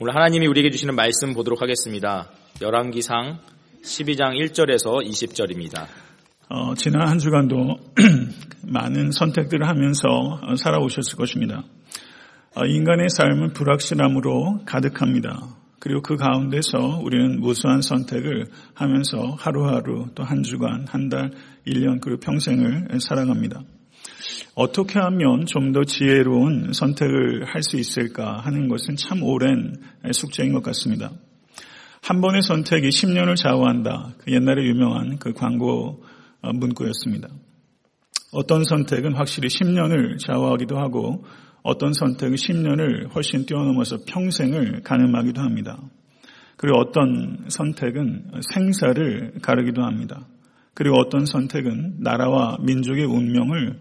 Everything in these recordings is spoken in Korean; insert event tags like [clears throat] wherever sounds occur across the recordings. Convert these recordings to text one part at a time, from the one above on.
오늘 하나님이 우리에게 주시는 말씀 보도록 하겠습니다. 열왕기상 12장 1절에서 20절입니다. 어, 지난 한 주간도 [clears throat] 많은 선택들을 하면서 살아오셨을 것입니다. 어, 인간의 삶은 불확실함으로 가득합니다. 그리고 그 가운데서 우리는 무수한 선택을 하면서 하루하루 또 한 주간, 한 달, 1년 그리고 평생을 살아갑니다. 어떻게 하면 좀 더 지혜로운 선택을 할 수 있을까 하는 것은 참 오랜 숙제인 것 같습니다. 한 번의 선택이 10년을 좌우한다. 그 옛날에 유명한 그 광고 문구였습니다. 어떤 선택은 확실히 10년을 좌우하기도 하고 어떤 선택은 10년을 훨씬 뛰어넘어서 평생을 가늠하기도 합니다. 그리고 어떤 선택은 생사를 가르기도 합니다. 그리고 어떤 선택은 나라와 민족의 운명을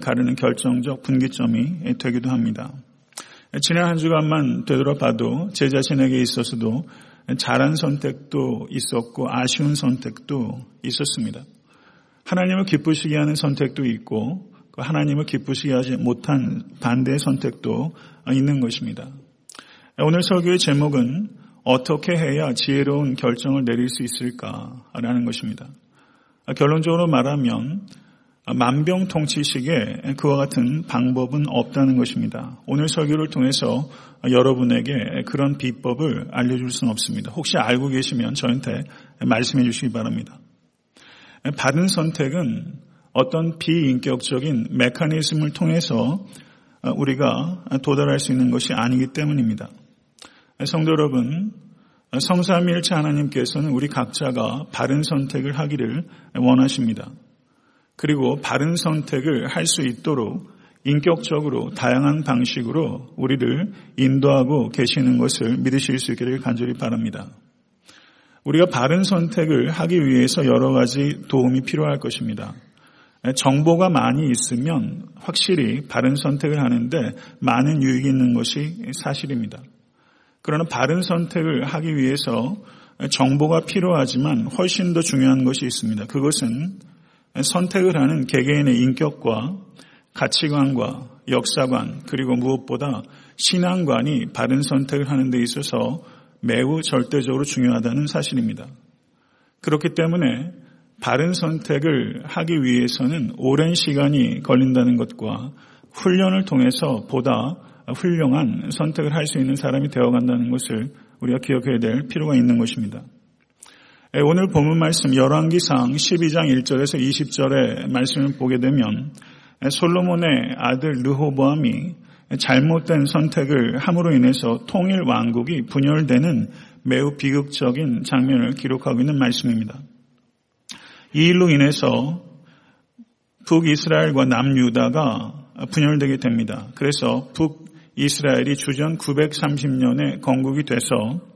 가르는 결정적 분기점이 되기도 합니다. 지난 한 주간만 되돌아봐도 제 자신에게 있어서도 잘한 선택도 있었고 아쉬운 선택도 있었습니다. 하나님을 기쁘시게 하는 선택도 있고 그 하나님을 기쁘시게 하지 못한 반대의 선택도 있는 것입니다. 오늘 설교의 제목은 어떻게 해야 지혜로운 결정을 내릴 수 있을까라는 것입니다. 결론적으로 말하면 만병통치식에 그와 같은 방법은 없다는 것입니다. 오늘 설교를 통해서 여러분에게 그런 비법을 알려줄 수는 없습니다. 혹시 알고 계시면 저한테 말씀해 주시기 바랍니다. 받은 선택은 어떤 비인격적인 메커니즘을 통해서 우리가 도달할 수 있는 것이 아니기 때문입니다. 성도 여러분, 성삼일체 하나님께서는 우리 각자가 바른 선택을 하기를 원하십니다. 그리고 바른 선택을 할 수 있도록 인격적으로 다양한 방식으로 우리를 인도하고 계시는 것을 믿으실 수 있기를 간절히 바랍니다. 우리가 바른 선택을 하기 위해서 여러 가지 도움이 필요할 것입니다. 정보가 많이 있으면 확실히 바른 선택을 하는데 많은 유익이 있는 것이 사실입니다. 그러나 바른 선택을 하기 위해서 정보가 필요하지만 훨씬 더 중요한 것이 있습니다. 그것은 선택을 하는 개개인의 인격과 가치관과 역사관 그리고 무엇보다 신앙관이 바른 선택을 하는 데 있어서 매우 절대적으로 중요하다는 사실입니다. 그렇기 때문에 바른 선택을 하기 위해서는 오랜 시간이 걸린다는 것과 훈련을 통해서 보다 훌륭한 선택을 할 수 있는 사람이 되어간다는 것을 우리가 기억해야 될 필요가 있는 것입니다. 예, 오늘 본문 말씀 열왕기상 12장 1절에서 20절의 말씀을 보게 되면 예, 솔로몬의 아들 르호보암이 잘못된 선택을 함으로 인해서 통일 왕국이 분열되는 매우 비극적인 장면을 기록하고 있는 말씀입니다. 이 일로 인해서 북이스라엘과 남유다가 분열되게 됩니다. 그래서 북이스라엘이 주전 930년에 건국이 돼서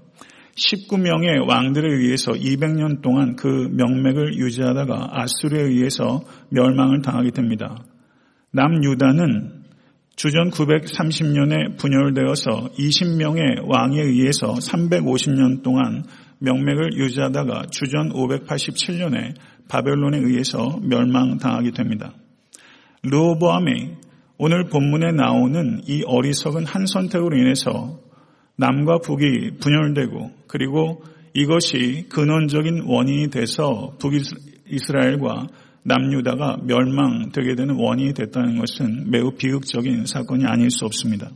19명의 왕들에 의해서 200년 동안 그 명맥을 유지하다가 아수르에 의해서 멸망을 당하게 됩니다. 남유다는 주전 930년에 분열되어서 20명의 왕에 의해서 350년 동안 명맥을 유지하다가 주전 587년에 바벨론에 의해서 멸망당하게 됩니다. 르호보암이 오늘 본문에 나오는 이 어리석은 한 선택으로 인해서 남과 북이 분열되고 그리고 이것이 근원적인 원인이 돼서 북이스라엘과 남유다가 멸망되게 되는 원인이 됐다는 것은 매우 비극적인 사건이 아닐 수 없습니다.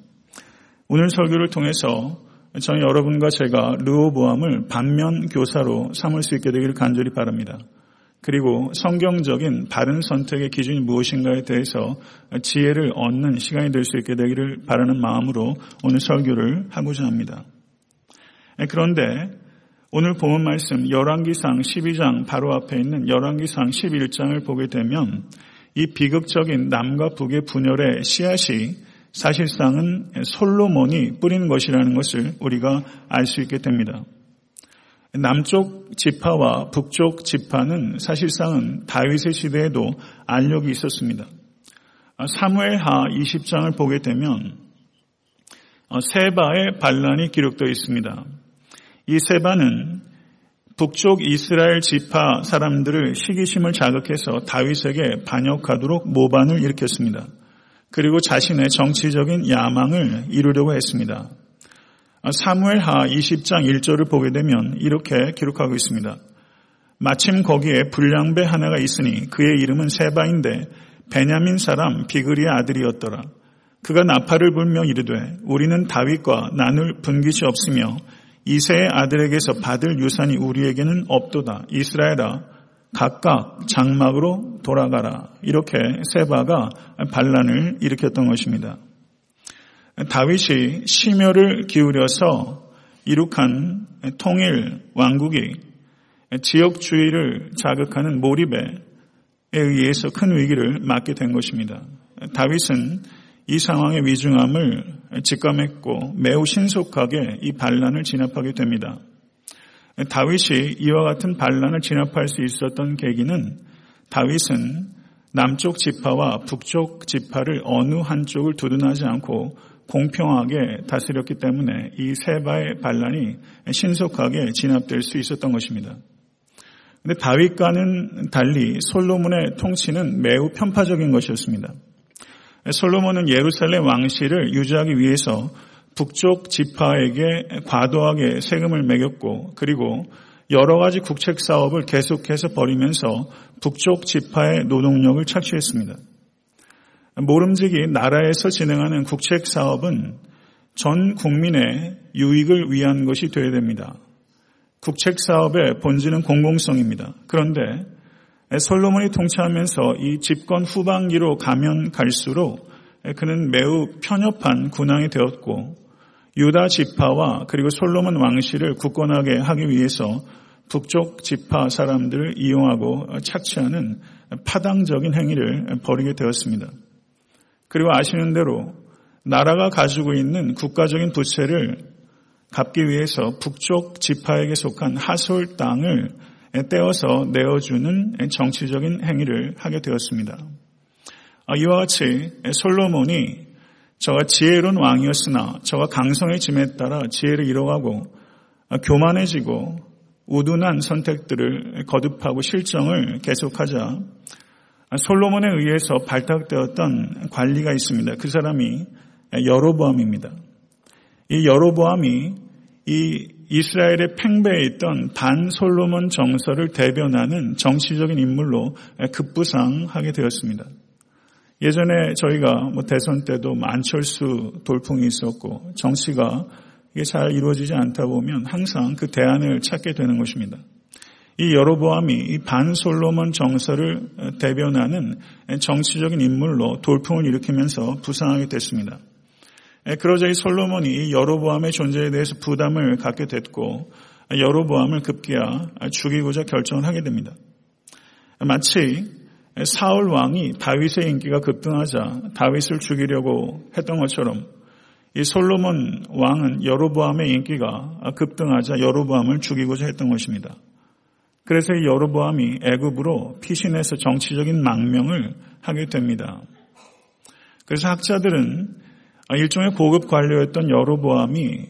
오늘 설교를 통해서 저는 여러분과 제가 르호보암을 반면 교사로 삼을 수 있게 되기를 간절히 바랍니다. 그리고 성경적인 바른 선택의 기준이 무엇인가에 대해서 지혜를 얻는 시간이 될 수 있게 되기를 바라는 마음으로 오늘 설교를 하고자 합니다. 그런데 오늘 본문 말씀 열왕기상 12장 바로 앞에 있는 열왕기상 11장을 보게 되면 이 비극적인 남과 북의 분열의 씨앗이 사실상은 솔로몬이 뿌린 것이라는 것을 우리가 알 수 있게 됩니다. 남쪽 지파와 북쪽 지파는 사실상은 다윗의 시대에도 알력이 있었습니다. 사무엘하 20장을 보게 되면 세바의 반란이 기록되어 있습니다. 이 세바는 북쪽 이스라엘 지파 사람들을 시기심을 자극해서 다윗에게 반역하도록 모반을 일으켰습니다. 그리고 자신의 정치적인 야망을 이루려고 했습니다. 사무엘하 20장 1절을 보게 되면 이렇게 기록하고 있습니다. 마침 거기에 불량배 하나가 있으니 그의 이름은 세바인데 베냐민 사람 비그리의 아들이었더라. 그가 나팔을 불며 이르되 우리는 다윗과 나눌 분깃이 없으며 이세의 아들에게서 받을 유산이 우리에게는 없도다. 이스라엘아 각각 장막으로 돌아가라. 이렇게 세바가 반란을 일으켰던 것입니다. 다윗이 심혈을 기울여서 이룩한 통일 왕국이 지역주의를 자극하는 몰입에 의해서 큰 위기를 맞게 된 것입니다. 다윗은 이 상황의 위중함을 직감했고 매우 신속하게 이 반란을 진압하게 됩니다. 다윗이 이와 같은 반란을 진압할 수 있었던 계기는 다윗은 남쪽 지파와 북쪽 지파를 어느 한쪽을 두둔하지 않고 공평하게 다스렸기 때문에 이 세바의 반란이 신속하게 진압될 수 있었던 것입니다. 근데 다윗과는 달리 솔로몬의 통치는 매우 편파적인 것이었습니다. 솔로몬은 예루살렘 왕실을 유지하기 위해서 북쪽 지파에게 과도하게 세금을 매겼고 그리고 여러 가지 국책 사업을 계속해서 벌이면서 북쪽 지파의 노동력을 착취했습니다. 모름지기 나라에서 진행하는 국책 사업은 전 국민의 유익을 위한 것이 되어야 됩니다. 국책 사업의 본질은 공공성입니다. 그런데 솔로몬이 통치하면서 이 집권 후반기로 가면 갈수록 그는 매우 편협한 군왕이 되었고 유다 지파와 그리고 솔로몬 왕실을 굳건하게 하기 위해서 북쪽 지파 사람들을 이용하고 착취하는 파당적인 행위를 벌이게 되었습니다. 그리고 아시는 대로 나라가 가지고 있는 국가적인 부채를 갚기 위해서 북쪽 지파에게 속한 하솔 땅을 떼어서 내어주는 정치적인 행위를 하게 되었습니다. 아, 이와 같이 솔로몬이 저가 지혜로운 왕이었으나 저가 강성의 짐에 따라 지혜를 잃어가고 아, 교만해지고 우둔한 선택들을 거듭하고 실정을 계속하자 아, 솔로몬에 의해서 발탁되었던 관리가 있습니다. 그 사람이 여로보암입니다. 이 여로보암이 이 이스라엘의 팽배해 있던 반 솔로몬 정서를 대변하는 정치적인 인물로 급부상하게 되었습니다. 예전에 저희가 뭐 대선 때도 만철수 돌풍이 있었고 정치가 이게 잘 이루어지지 않다 보면 항상 그 대안을 찾게 되는 것입니다. 이 여로보암이 이 반솔로몬 정서를 대변하는 정치적인 인물로 돌풍을 일으키면서 부상하게 됐습니다. 그러자 이 솔로몬이 여로보암의 존재에 대해서 부담을 갖게 됐고 여로보암을 급기야 죽이고자 결정을 하게 됩니다. 마치 사울 왕이 다윗의 인기가 급등하자 다윗을 죽이려고 했던 것처럼 이 솔로몬 왕은 여로보암의 인기가 급등하자 여로보암을 죽이고자 했던 것입니다. 그래서 이 여로보암이 애굽으로 피신해서 정치적인 망명을 하게 됩니다. 그래서 학자들은 일종의 고급 관료였던 여로보암이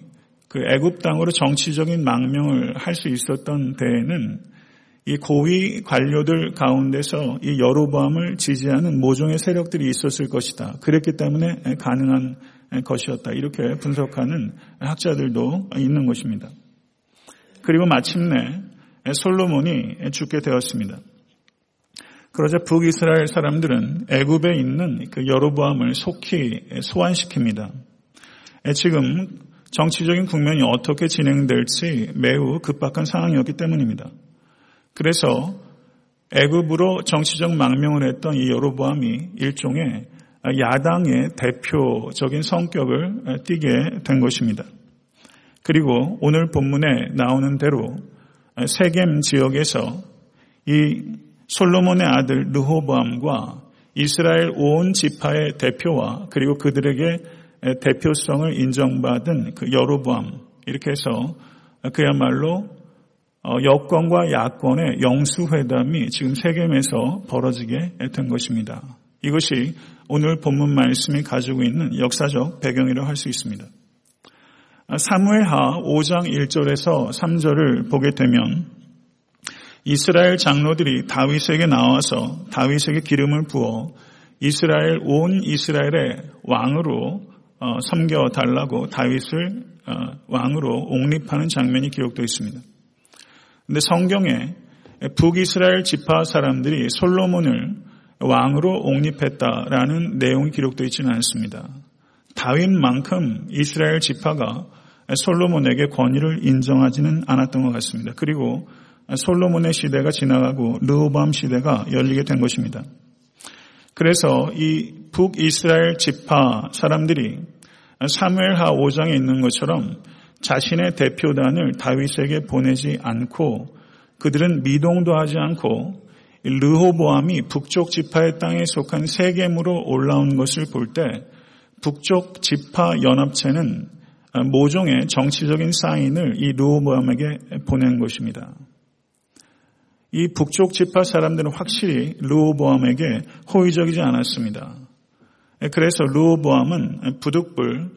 그 애굽 땅으로 정치적인 망명을 할 수 있었던 데에는 이 고위 관료들 가운데서 이 여로보암을 지지하는 모종의 세력들이 있었을 것이다. 그랬기 때문에 가능한 것이었다. 이렇게 분석하는 학자들도 있는 것입니다. 그리고 마침내 솔로몬이 죽게 되었습니다. 그러자 북이스라엘 사람들은 애굽에 있는 그 여로보암을 속히 소환시킵니다. 지금 정치적인 국면이 어떻게 진행될지 매우 급박한 상황이었기 때문입니다. 그래서 애굽으로 정치적 망명을 했던 이 여로보암이 일종의 야당의 대표적인 성격을 띠게 된 것입니다. 그리고 오늘 본문에 나오는 대로 세겜 지역에서 이 솔로몬의 아들 르호보암과 이스라엘 온 지파의 대표와 그리고 그들에게 대표성을 인정받은 그 여로보암 이렇게 해서 그야말로 어, 여권과 야권의 영수회담이 지금 세겜에서 벌어지게 된 것입니다. 이것이 오늘 본문 말씀이 가지고 있는 역사적 배경이라고 할 수 있습니다. 사무엘하 5장 1절에서 3절을 보게 되면 이스라엘 장로들이 다윗에게 나와서 다윗에게 기름을 부어 이스라엘 온 이스라엘의 왕으로 섬겨 달라고 다윗을 왕으로 옹립하는 장면이 기록되어 있습니다. 근데 성경에 북이스라엘 지파 사람들이 솔로몬을 왕으로 옹립했다라는 내용이 기록되어 있지는 않습니다. 다윗만큼 이스라엘 지파가 솔로몬에게 권위를 인정하지는 않았던 것 같습니다. 그리고 솔로몬의 시대가 지나가고 르호밤 시대가 열리게 된 것입니다. 그래서 이 북이스라엘 지파 사람들이 사무엘하 5장에 있는 것처럼 자신의 대표단을 다윗에게 보내지 않고 그들은 미동도 하지 않고 르호보암이 북쪽 지파의 땅에 속한 세겜으로 올라온 것을 볼 때 북쪽 지파 연합체는 모종의 정치적인 사인을 이 르호보암에게 보낸 것입니다. 이 북쪽 지파 사람들은 확실히 르호보암에게 호의적이지 않았습니다. 그래서 르호보암은 부득불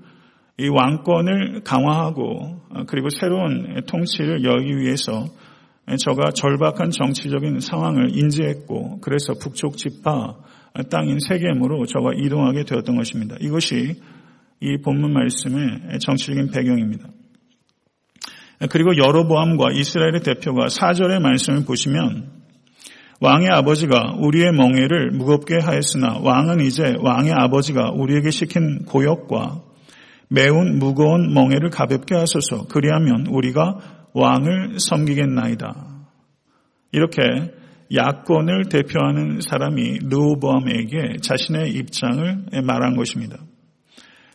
이 왕권을 강화하고 그리고 새로운 통치를 열기 위해서 저가 절박한 정치적인 상황을 인지했고 그래서 북쪽 지파 땅인 세겜으로 저가 이동하게 되었던 것입니다. 이것이 이 본문 말씀의 정치적인 배경입니다. 그리고 여로보암과 이스라엘의 대표가 사절의 말씀을 보시면 왕의 아버지가 우리의 멍에를 무겁게 하였으나 왕은 이제 왕의 아버지가 우리에게 시킨 고역과 매운 무거운 멍에를 가볍게 하소서 그리하면 우리가 왕을 섬기겠나이다. 이렇게 야권을 대표하는 사람이 르호보암에게 자신의 입장을 말한 것입니다.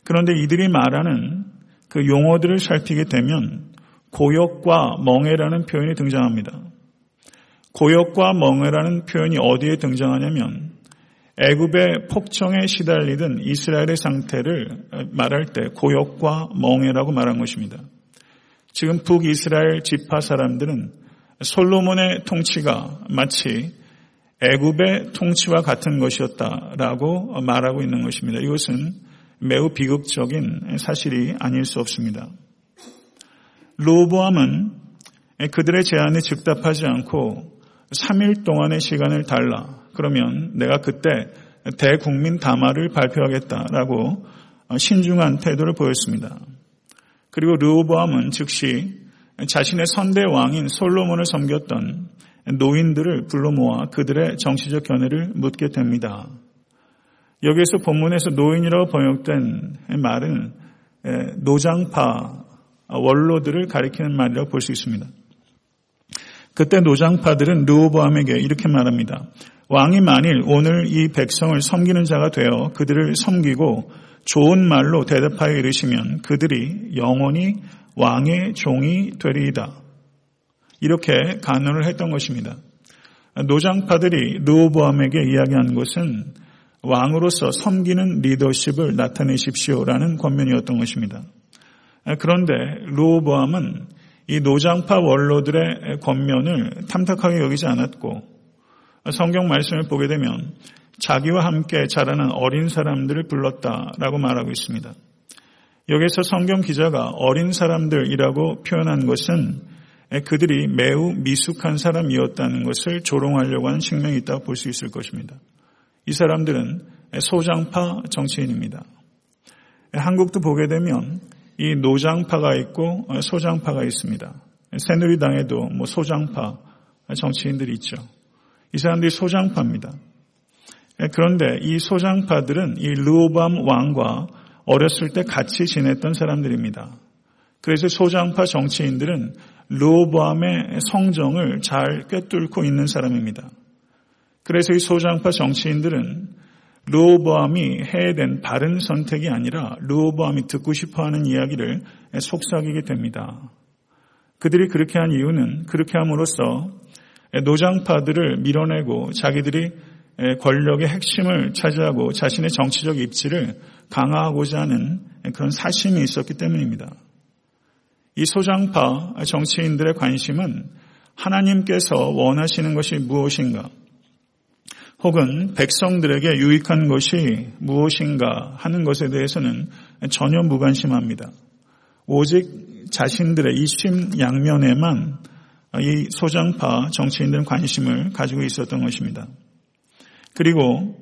그런데 이들이 말하는 그 용어들을 살피게 되면 고역과 멍해라는 표현이 등장합니다. 고역과 멍해라는 표현이 어디에 등장하냐면 애굽의 폭정에 시달리던 이스라엘의 상태를 말할 때 고역과 멍해라고 말한 것입니다. 지금 북이스라엘 지파 사람들은 솔로몬의 통치가 마치 애굽의 통치와 같은 것이었다라고 말하고 있는 것입니다. 이것은 매우 비극적인 사실이 아닐 수 없습니다. 로보암은 그들의 제안에 즉답하지 않고 3일 동안의 시간을 달라. 그러면 내가 그때 대국민 담화를 발표하겠다라고 신중한 태도를 보였습니다. 그리고 르호보암은 즉시 자신의 선대 왕인 솔로몬을 섬겼던 노인들을 불러 모아 그들의 정치적 견해를 묻게 됩니다. 여기에서 본문에서 노인이라고 번역된 말은 노장파 원로들을 가리키는 말이라고 볼 수 있습니다. 그때 노장파들은 르호보암에게 이렇게 말합니다. 왕이 만일 오늘 이 백성을 섬기는 자가 되어 그들을 섬기고 좋은 말로 대답하여 이르시면 그들이 영원히 왕의 종이 되리이다. 이렇게 간언을 했던 것입니다. 노장파들이 르호보암에게 이야기한 것은 왕으로서 섬기는 리더십을 나타내십시오라는 권면이었던 것입니다. 그런데 르호보암은 이 노장파 원로들의 권면을 탐탁하게 여기지 않았고 성경 말씀을 보게 되면 자기와 함께 자라는 어린 사람들을 불렀다라고 말하고 있습니다. 여기서 성경 기자가 어린 사람들이라고 표현한 것은 그들이 매우 미숙한 사람이었다는 것을 조롱하려고 하는 측면이 있다고 볼 수 있을 것입니다. 이 사람들은 소장파 정치인입니다. 한국도 보게 되면 이 노장파가 있고 소장파가 있습니다. 새누리당에도 뭐 소장파 정치인들이 있죠. 이 사람들이 소장파입니다. 그런데 이 소장파들은 이 르오밤 왕과 어렸을 때 같이 지냈던 사람들입니다. 그래서 소장파 정치인들은 르오밤의 성정을 잘 꿰뚫고 있는 사람입니다. 그래서 이 소장파 정치인들은 르오보암이 해야 된 바른 선택이 아니라 르오보암이 듣고 싶어하는 이야기를 속삭이게 됩니다. 그들이 그렇게 한 이유는 그렇게 함으로써 노장파들을 밀어내고 자기들이 권력의 핵심을 차지하고 자신의 정치적 입지를 강화하고자 하는 그런 사심이 있었기 때문입니다. 이 소장파 정치인들의 관심은 하나님께서 원하시는 것이 무엇인가, 혹은 백성들에게 유익한 것이 무엇인가 하는 것에 대해서는 전혀 무관심합니다. 오직 자신들의 이심 양면에만 이 소장파 정치인들은 관심을 가지고 있었던 것입니다. 그리고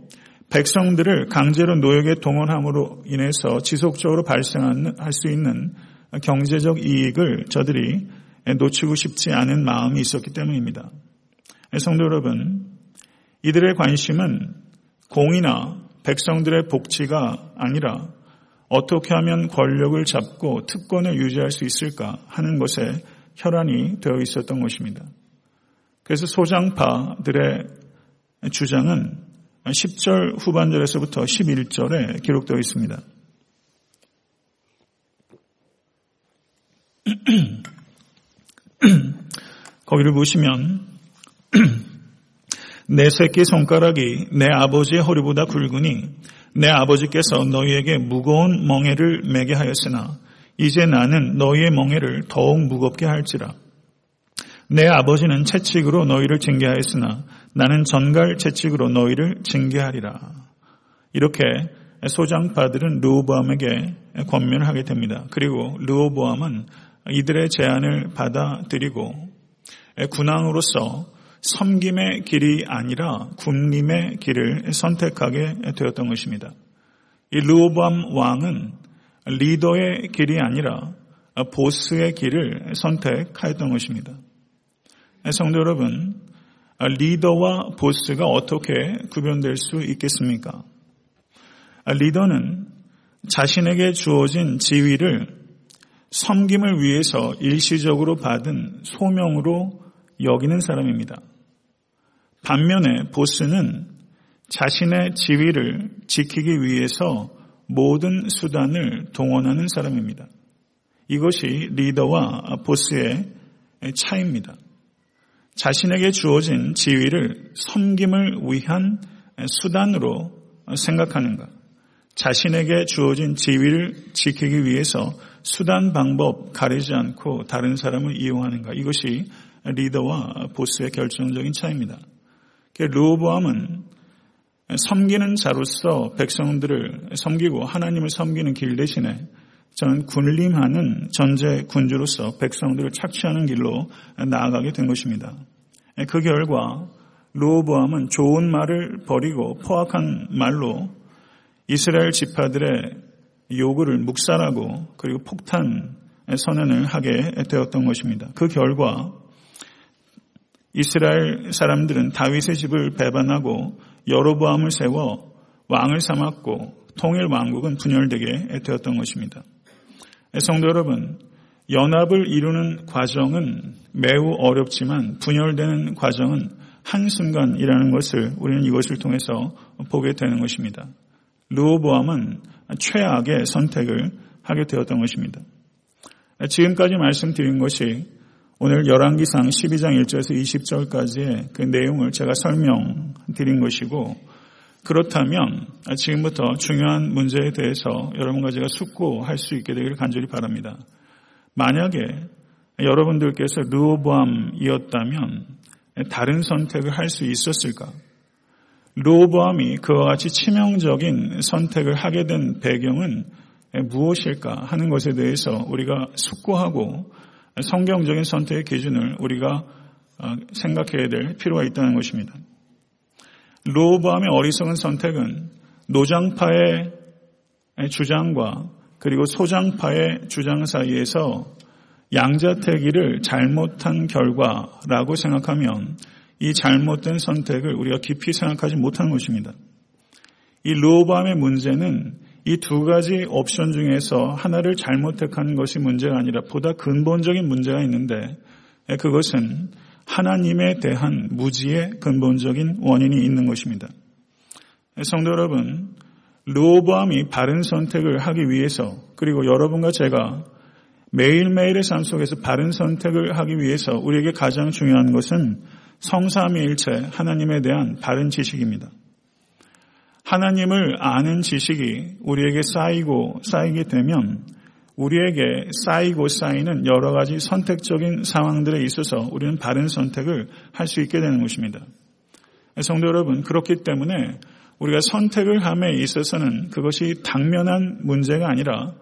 백성들을 강제로 노역에 동원함으로 인해서 지속적으로 발생할 수 있는 경제적 이익을 저들이 놓치고 싶지 않은 마음이 있었기 때문입니다. 성도 여러분, 이들의 관심은 공이나 백성들의 복지가 아니라 어떻게 하면 권력을 잡고 특권을 유지할 수 있을까 하는 것에 혈안이 되어 있었던 것입니다. 그래서 소장파들의 주장은 10절 후반절에서부터 11절에 기록되어 있습니다. [clears throat] 거기를 보시면 [clears throat] 내 새끼 손가락이 내 아버지의 허리보다 굵으니 내 아버지께서 너희에게 무거운 멍에를 매게 하였으나 이제 나는 너희의 멍에를 더욱 무겁게 할지라. 내 아버지는 채찍으로 너희를 징계하였으나 나는 전갈 채찍으로 너희를 징계하리라. 이렇게 소장파들은 르호보암에게 권면을 하게 됩니다. 그리고 르호보암은 이들의 제안을 받아들이고 군왕으로서 섬김의 길이 아니라 군림의 길을 선택하게 되었던 것입니다. 이 르호밤 왕은 리더의 길이 아니라 보스의 길을 선택하였던 것입니다. 성도 여러분, 리더와 보스가 어떻게 구별될 수 있겠습니까? 리더는 자신에게 주어진 지위를 섬김을 위해서 일시적으로 받은 소명으로 여기는 사람입니다. 반면에 보스는 자신의 지위를 지키기 위해서 모든 수단을 동원하는 사람입니다. 이것이 리더와 보스의 차이입니다. 자신에게 주어진 지위를 섬김을 위한 수단으로 생각하는가? 자신에게 주어진 지위를 지키기 위해서 수단 방법 가리지 않고 다른 사람을 이용하는가? 이것이 리더와 보스의 결정적인 차이입니다. 르호보암은 섬기는 자로서 백성들을 섬기고 하나님을 섬기는 길 대신에 저는 군림하는 전제 군주로서 백성들을 착취하는 길로 나아가게 된 것입니다. 그 결과 르호보암은 좋은 말을 버리고 포악한 말로 이스라엘 지파들의 요구를 묵살하고 그리고 폭탄 선언을 하게 되었던 것입니다. 그 결과 이스라엘 사람들은 다윗의 집을 배반하고 여로보암을 세워 왕을 삼았고 통일 왕국은 분열되게 되었던 것입니다. 성도 여러분, 연합을 이루는 과정은 매우 어렵지만 분열되는 과정은 한순간이라는 것을 우리는 이것을 통해서 보게 되는 것입니다. 루오보암은 최악의 선택을 하게 되었던 것입니다. 지금까지 말씀드린 것이 오늘 열왕기상 12장 1절에서 20절까지의 그 내용을 제가 설명드린 것이고 그렇다면 지금부터 중요한 문제에 대해서 여러분과 제가 숙고할 수 있게 되기를 간절히 바랍니다. 만약에 여러분들께서 르오보암이었다면 다른 선택을 할 수 있었을까? 르오보암이 그와 같이 치명적인 선택을 하게 된 배경은 무엇일까 하는 것에 대해서 우리가 숙고하고 성경적인 선택의 기준을 우리가 어, 생각해야 될 필요가 있다는 것입니다. 로보암의 어리석은 선택은 노장파의 주장과 그리고 소장파의 주장 사이에서 양자태기를 잘못한 결과라고 생각하면 이 잘못된 선택을 우리가 깊이 생각하지 못하는 것입니다. 이 로보암의 문제는 이 두 가지 옵션 중에서 하나를 잘못 택한 것이 문제가 아니라 보다 근본적인 문제가 있는데 그것은 하나님에 대한 무지의 근본적인 원인이 있는 것입니다. 성도 여러분, 르호보암이 바른 선택을 하기 위해서 그리고 여러분과 제가 매일매일의 삶 속에서 바른 선택을 하기 위해서 우리에게 가장 중요한 것은 성삼위일체 하나님에 대한 바른 지식입니다. 하나님을 아는 지식이 우리에게 쌓이고 쌓이게 되면 우리에게 쌓이고 쌓이는 여러 가지 선택적인 상황들에 있어서 우리는 바른 선택을 할 수 있게 되는 것입니다. 성도 여러분, 그렇기 때문에 우리가 선택을 함에 있어서는 그것이 당면한 문제가 아니라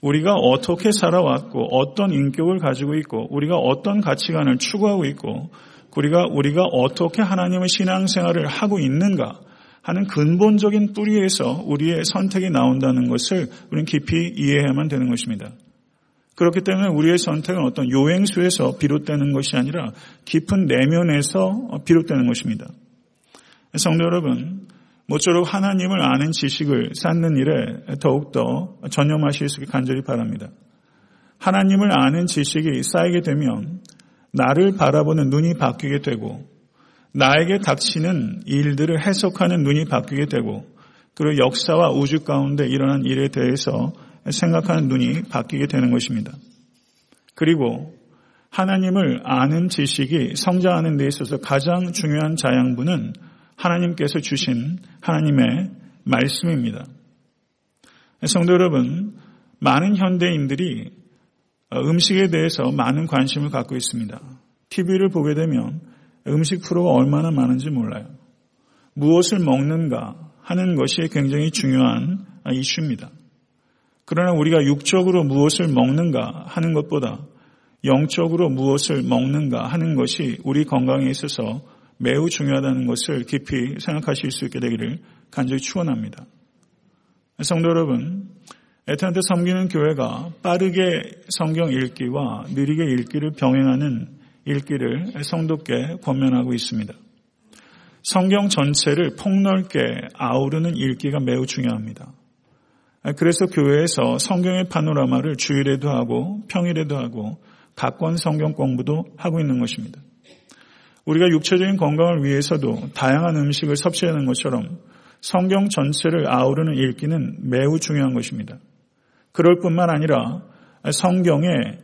우리가 어떻게 살아왔고 어떤 인격을 가지고 있고 우리가 어떤 가치관을 추구하고 있고 우리가 우리가 어떻게 하나님의 신앙생활을 하고 있는가 하는 근본적인 뿌리에서 우리의 선택이 나온다는 것을 우리는 깊이 이해해야만 되는 것입니다. 그렇기 때문에 우리의 선택은 어떤 요행수에서 비롯되는 것이 아니라 깊은 내면에서 비롯되는 것입니다. 성도 여러분, 모쪼록 하나님을 아는 지식을 쌓는 일에 더욱더 전념하실 수 있게 간절히 바랍니다. 하나님을 아는 지식이 쌓이게 되면 나를 바라보는 눈이 바뀌게 되고 나에게 닥치는 일들을 해석하는 눈이 바뀌게 되고 그리고 역사와 우주 가운데 일어난 일에 대해서 생각하는 눈이 바뀌게 되는 것입니다. 그리고 하나님을 아는 지식이 성장하는 데 있어서 가장 중요한 자양분은 하나님께서 주신 하나님의 말씀입니다. 성도 여러분, 많은 현대인들이 음식에 대해서 많은 관심을 갖고 있습니다. TV를 보게 되면 음식 프로가 얼마나 많은지 몰라요. 무엇을 먹는가 하는 것이 굉장히 중요한 이슈입니다. 그러나 우리가 육적으로 무엇을 먹는가 하는 것보다 영적으로 무엇을 먹는가 하는 것이 우리 건강에 있어서 매우 중요하다는 것을 깊이 생각하실 수 있게 되기를 간절히 축원합니다. 성도 여러분, 에탄한테 섬기는 교회가 빠르게 성경 읽기와 느리게 읽기를 병행하는 읽기를 성도께 권면하고 있습니다. 성경 전체를 폭넓게 아우르는 읽기가 매우 중요합니다. 그래서 교회에서 성경의 파노라마를 주일에도 하고 평일에도 하고 각권 성경 공부도 하고 있는 것입니다. 우리가 육체적인 건강을 위해서도 다양한 음식을 섭취하는 것처럼 성경 전체를 아우르는 읽기는 매우 중요한 것입니다. 그럴 뿐만 아니라 성경의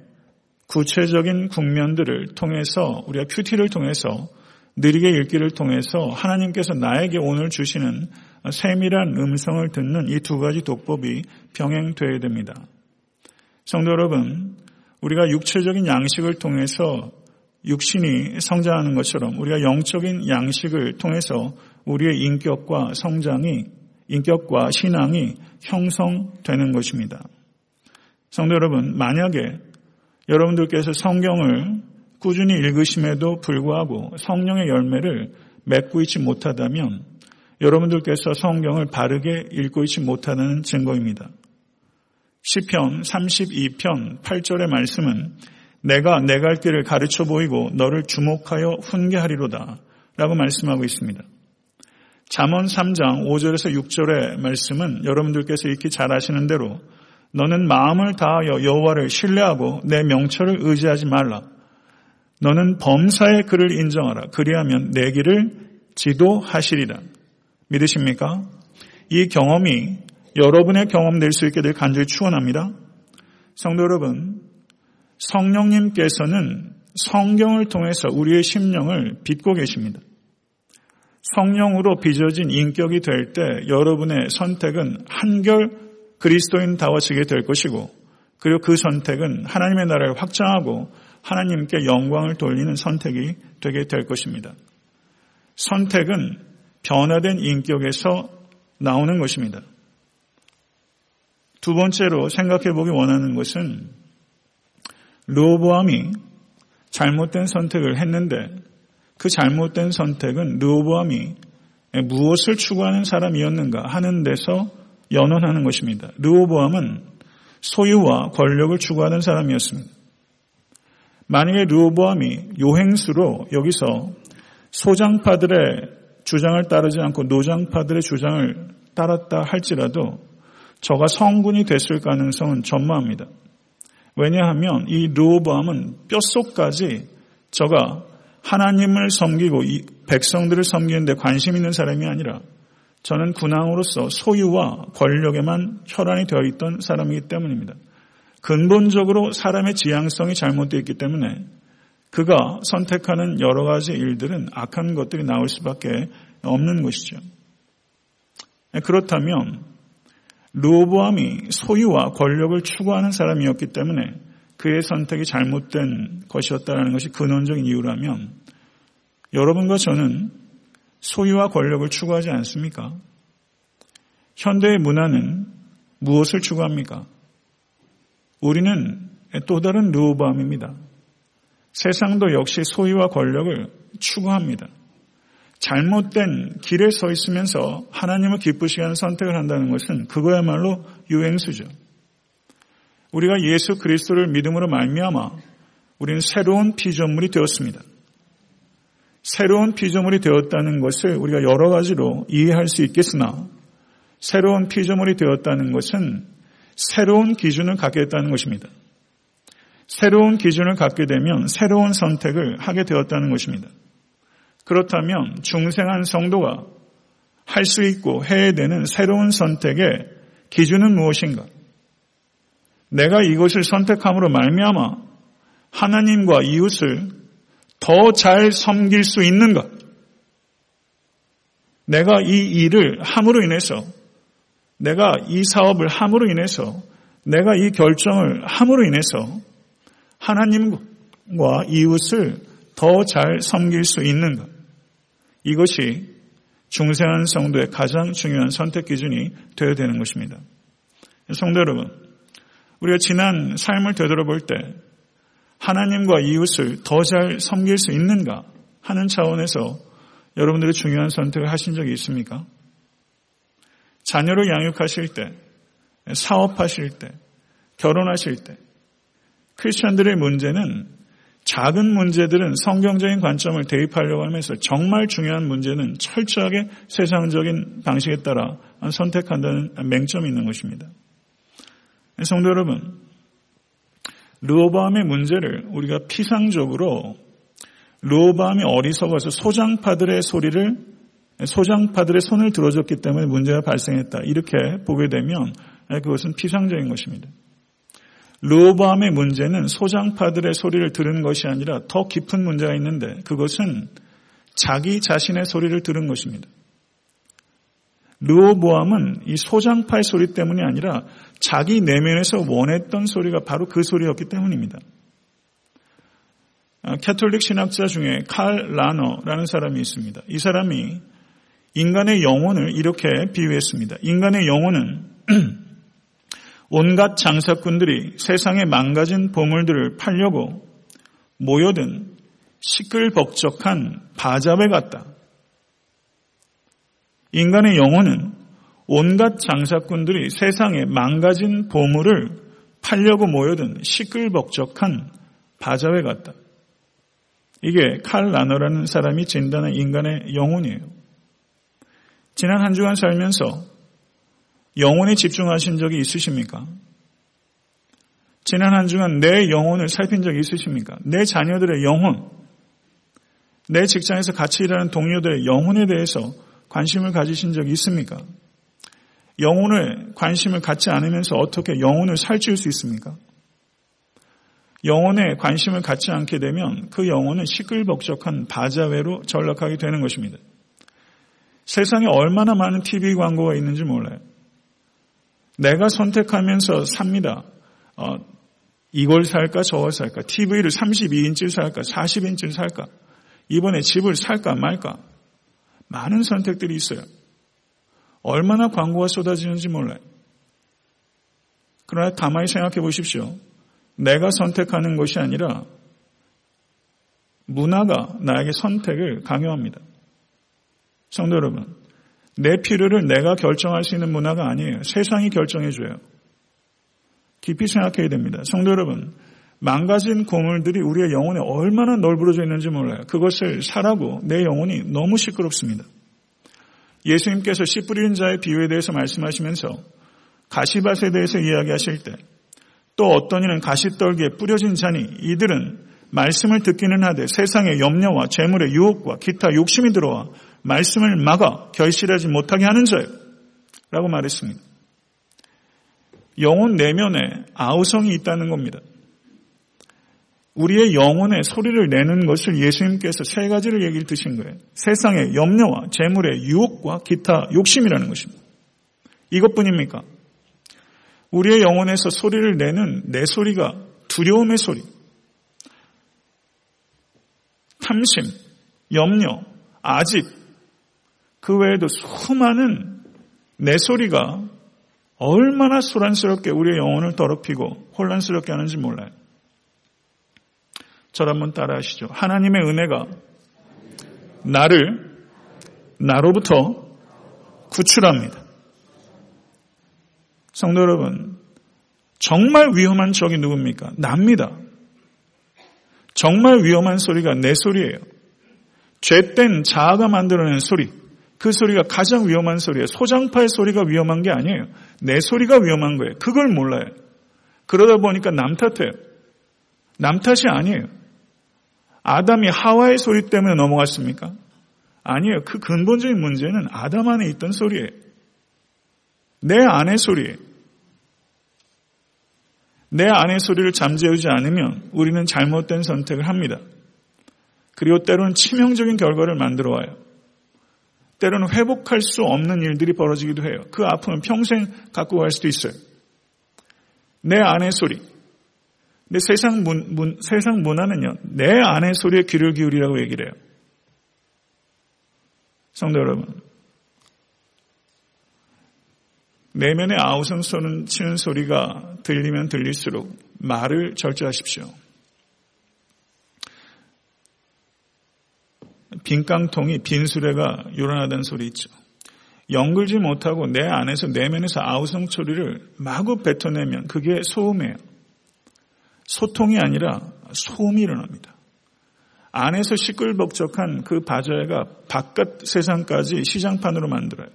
구체적인 국면들을 통해서 우리가 큐티를 통해서 느리게 읽기를 통해서 하나님께서 나에게 오늘 주시는 세밀한 음성을 듣는 이 두 가지 독법이 병행되어야 됩니다. 성도 여러분, 우리가 육체적인 양식을 통해서 육신이 성장하는 것처럼 우리가 영적인 양식을 통해서 우리의 인격과 성장이, 인격과 신앙이 형성되는 것입니다. 성도 여러분, 만약에 여러분들께서 성경을 꾸준히 읽으심에도 불구하고 성령의 열매를 맺고 있지 못하다면 여러분들께서 성경을 바르게 읽고 있지 못하는 증거입니다. 시편 32편 8절의 말씀은 내가 내 갈 길을 가르쳐 보이고 너를 주목하여 훈계하리로다 라고 말씀하고 있습니다. 잠언 3장 5절에서 6절의 말씀은 여러분들께서 익히 잘 아시는 대로 너는 마음을 다하여 여호와를 신뢰하고 내 명철을 의지하지 말라. 너는 범사의 그를 인정하라. 그리하면 내 길을 지도하시리라. 믿으십니까? 이 경험이 여러분의 경험 될 수 있게 될 간절히 축원합니다. 성도 여러분, 성령님께서는 성경을 통해서 우리의 심령을 빚고 계십니다. 성령으로 빚어진 인격이 될 때 여러분의 선택은 한결 그리스도인다워지게 될 것이고 그리고 그 선택은 하나님의 나라를 확장하고 하나님께 영광을 돌리는 선택이 되게 될 것입니다. 선택은 변화된 인격에서 나오는 것입니다. 두 번째로 생각해 보기 원하는 것은 르호보암이 잘못된 선택을 했는데 그 잘못된 선택은 르호보암이 무엇을 추구하는 사람이었는가 하는 데서 연원하는 것입니다. 르호보암은 소유와 권력을 추구하는 사람이었습니다. 만약에 르호보암이 요행수로 여기서 소장파들의 주장을 따르지 않고 노장파들의 주장을 따랐다 할지라도 저가 성군이 됐을 가능성은 전무합니다. 왜냐하면 이 르호보암은 뼛속까지 저가 하나님을 섬기고 백성들을 섬기는 데 관심 있는 사람이 아니라 저는 군왕으로서 소유와 권력에만 혈안이 되어 있던 사람이기 때문입니다. 근본적으로 사람의 지향성이 잘못되어 있기 때문에 그가 선택하는 여러 가지 일들은 악한 것들이 나올 수밖에 없는 것이죠. 그렇다면 르호보암이 소유와 권력을 추구하는 사람이었기 때문에 그의 선택이 잘못된 것이었다는 것이 근원적인 이유라면 여러분과 저는 소유와 권력을 추구하지 않습니까? 현대의 문화는 무엇을 추구합니까? 우리는 또 다른 르호밤입니다. 세상도 역시 소유와 권력을 추구합니다. 잘못된 길에 서 있으면서 하나님을 기쁘시게 하는 선택을 한다는 것은 그거야말로 유행수죠. 우리가 예수 그리스도를 믿음으로 말미암아 우리는 새로운 피조물이 되었습니다. 새로운 피조물이 되었다는 것을 우리가 여러 가지로 이해할 수 있겠으나 새로운 피조물이 되었다는 것은 새로운 기준을 갖게 됐다는 것입니다. 새로운 기준을 갖게 되면 새로운 선택을 하게 되었다는 것입니다. 그렇다면 중생한 성도가 할 수 있고 해야 되는 새로운 선택의 기준은 무엇인가? 내가 이것을 선택함으로 말미암아 하나님과 이웃을 더 잘 섬길 수 있는가? 내가 이 일을 함으로 인해서 내가 이 사업을 함으로 인해서 내가 이 결정을 함으로 인해서 하나님과 이웃을 더 잘 섬길 수 있는가? 이것이 중생한 성도의 가장 중요한 선택 기준이 되어야 되는 것입니다. 성도 여러분, 우리가 지난 삶을 되돌아볼 때 하나님과 이웃을 더 잘 섬길 수 있는가 하는 차원에서 여러분들이 중요한 선택을 하신 적이 있습니까? 자녀를 양육하실 때, 사업하실 때, 결혼하실 때, 크리스천들의 문제는 작은 문제들은 성경적인 관점을 대입하려고 하면서 정말 중요한 문제는 철저하게 세상적인 방식에 따라 선택한다는 맹점이 있는 것입니다. 성도 여러분, 르오바암의 문제를 우리가 피상적으로 르오바암이 어리석어서 소장파들의 소리를 소장파들의 손을 들어줬기 때문에 문제가 발생했다. 이렇게 보게 되면 그것은 피상적인 것입니다. 르호보암의 문제는 소장파들의 소리를 들은 것이 아니라 더 깊은 문제가 있는데 그것은 자기 자신의 소리를 들은 것입니다. 르호보암은 이 소장파의 소리 때문이 아니라 자기 내면에서 원했던 소리가 바로 그 소리였기 때문입니다. 캐톨릭 아, 신학자 중에 칼 라너라는 사람이 있습니다. 이 사람이 인간의 영혼을 이렇게 비유했습니다. 인간의 영혼은 [clears throat] 온갖 장사꾼들이 세상에 망가진 보물들을 팔려고 모여든 시끌벅적한 바잡에 같다. 인간의 영혼은 온갖 장사꾼들이 세상에 망가진 보물을 팔려고 모여든 시끌벅적한 바자회 같다. 이게 칼 라너라는 사람이 진단한 인간의 영혼이에요. 지난 한 주간 살면서 영혼에 집중하신 적이 있으십니까? 지난 한 주간 내 영혼을 살핀 적이 있으십니까? 내 자녀들의 영혼, 내 직장에서 같이 일하는 동료들의 영혼에 대해서 관심을 가지신 적이 있습니까? 영혼을 관심을 갖지 않으면서 어떻게 영혼을 살찌울 수 있습니까? 영혼에 관심을 갖지 않게 되면 그 영혼은 시끌벅적한 바자회로 전락하게 되는 것입니다. 세상에 얼마나 많은 TV 광고가 있는지 몰라요. 내가 선택하면서 삽니다. 어, 이걸 살까 저걸 살까 TV를 32인치를 살까 40인치를 살까 이번에 집을 살까 말까 많은 선택들이 있어요. 얼마나 광고가 쏟아지는지 몰라요. 그러나 가만히 생각해 보십시오. 내가 선택하는 것이 아니라 문화가 나에게 선택을 강요합니다. 성도 여러분, 내 필요를 내가 결정할 수 있는 문화가 아니에요. 세상이 결정해줘요. 깊이 생각해야 됩니다. 성도 여러분, 망가진 고물들이 우리의 영혼에 얼마나 널브러져 있는지 몰라요. 그것을 사라고 내 영혼이 너무 시끄럽습니다. 예수님께서 씨 뿌리는 자의 비유에 대해서 말씀하시면서 가시밭에 대해서 이야기하실 때 또 어떤 이는 가시떨기에 뿌려진 자니 이들은 말씀을 듣기는 하되 세상의 염려와 재물의 유혹과 기타 욕심이 들어와 말씀을 막아 결실하지 못하게 하는 자요. 라고 말했습니다. 영혼 내면에 아우성이 있다는 겁니다. 우리의 영혼의 소리를 내는 것을 예수님께서 세 가지를 얘기를 드신 거예요. 세상의 염려와 재물의 유혹과 기타 욕심이라는 것입니다. 이것뿐입니까? 우리의 영혼에서 소리를 내는 내 소리가 두려움의 소리, 탐심, 염려, 아집, 그 외에도 수많은 내 소리가 얼마나 소란스럽게 우리의 영혼을 더럽히고 혼란스럽게 하는지 몰라요. 저를 한번 따라 하시죠. 하나님의 은혜가 나를 나로부터 구출합니다. 성도 여러분, 정말 위험한 적이 누굽니까? 납니다. 정말 위험한 소리가 내 소리예요. 죄된 자아가 만들어낸 소리. 그 소리가 가장 위험한 소리예요. 소장파의 소리가 위험한 게 아니에요. 내 소리가 위험한 거예요. 그걸 몰라요. 그러다 보니까 남 탓해요. 남 탓이 아니에요. 아담이 하와의 소리 때문에 넘어갔습니까? 아니에요. 그 근본적인 문제는 아담 안에 있던 소리예요. 내 안의 소리예요. 내 안의 소리를 잠재우지 않으면 우리는 잘못된 선택을 합니다. 그리고 때로는 치명적인 결과를 만들어 와요. 때로는 회복할 수 없는 일들이 벌어지기도 해요. 그 아픔은 평생 갖고 갈 수도 있어요. 내 안의 소리. 근데 세상 문, 문, 세상 문화는요, 내 안의 소리에 귀를 기울이라고 얘기를 해요. 성도 여러분. 내면의 아우성 소는 치는 소리가 들리면 들릴수록 말을 절제하십시오. 빈 깡통이 빈 수레가 요란하다는 소리 있죠. 연글지 못하고 내 안에서 내면에서 아우성 소리를 마구 뱉어내면 그게 소음이에요. 소통이 아니라 소음이 일어납니다. 안에서 시끌벅적한 그 바자회가 바깥 세상까지 시장판으로 만들어요.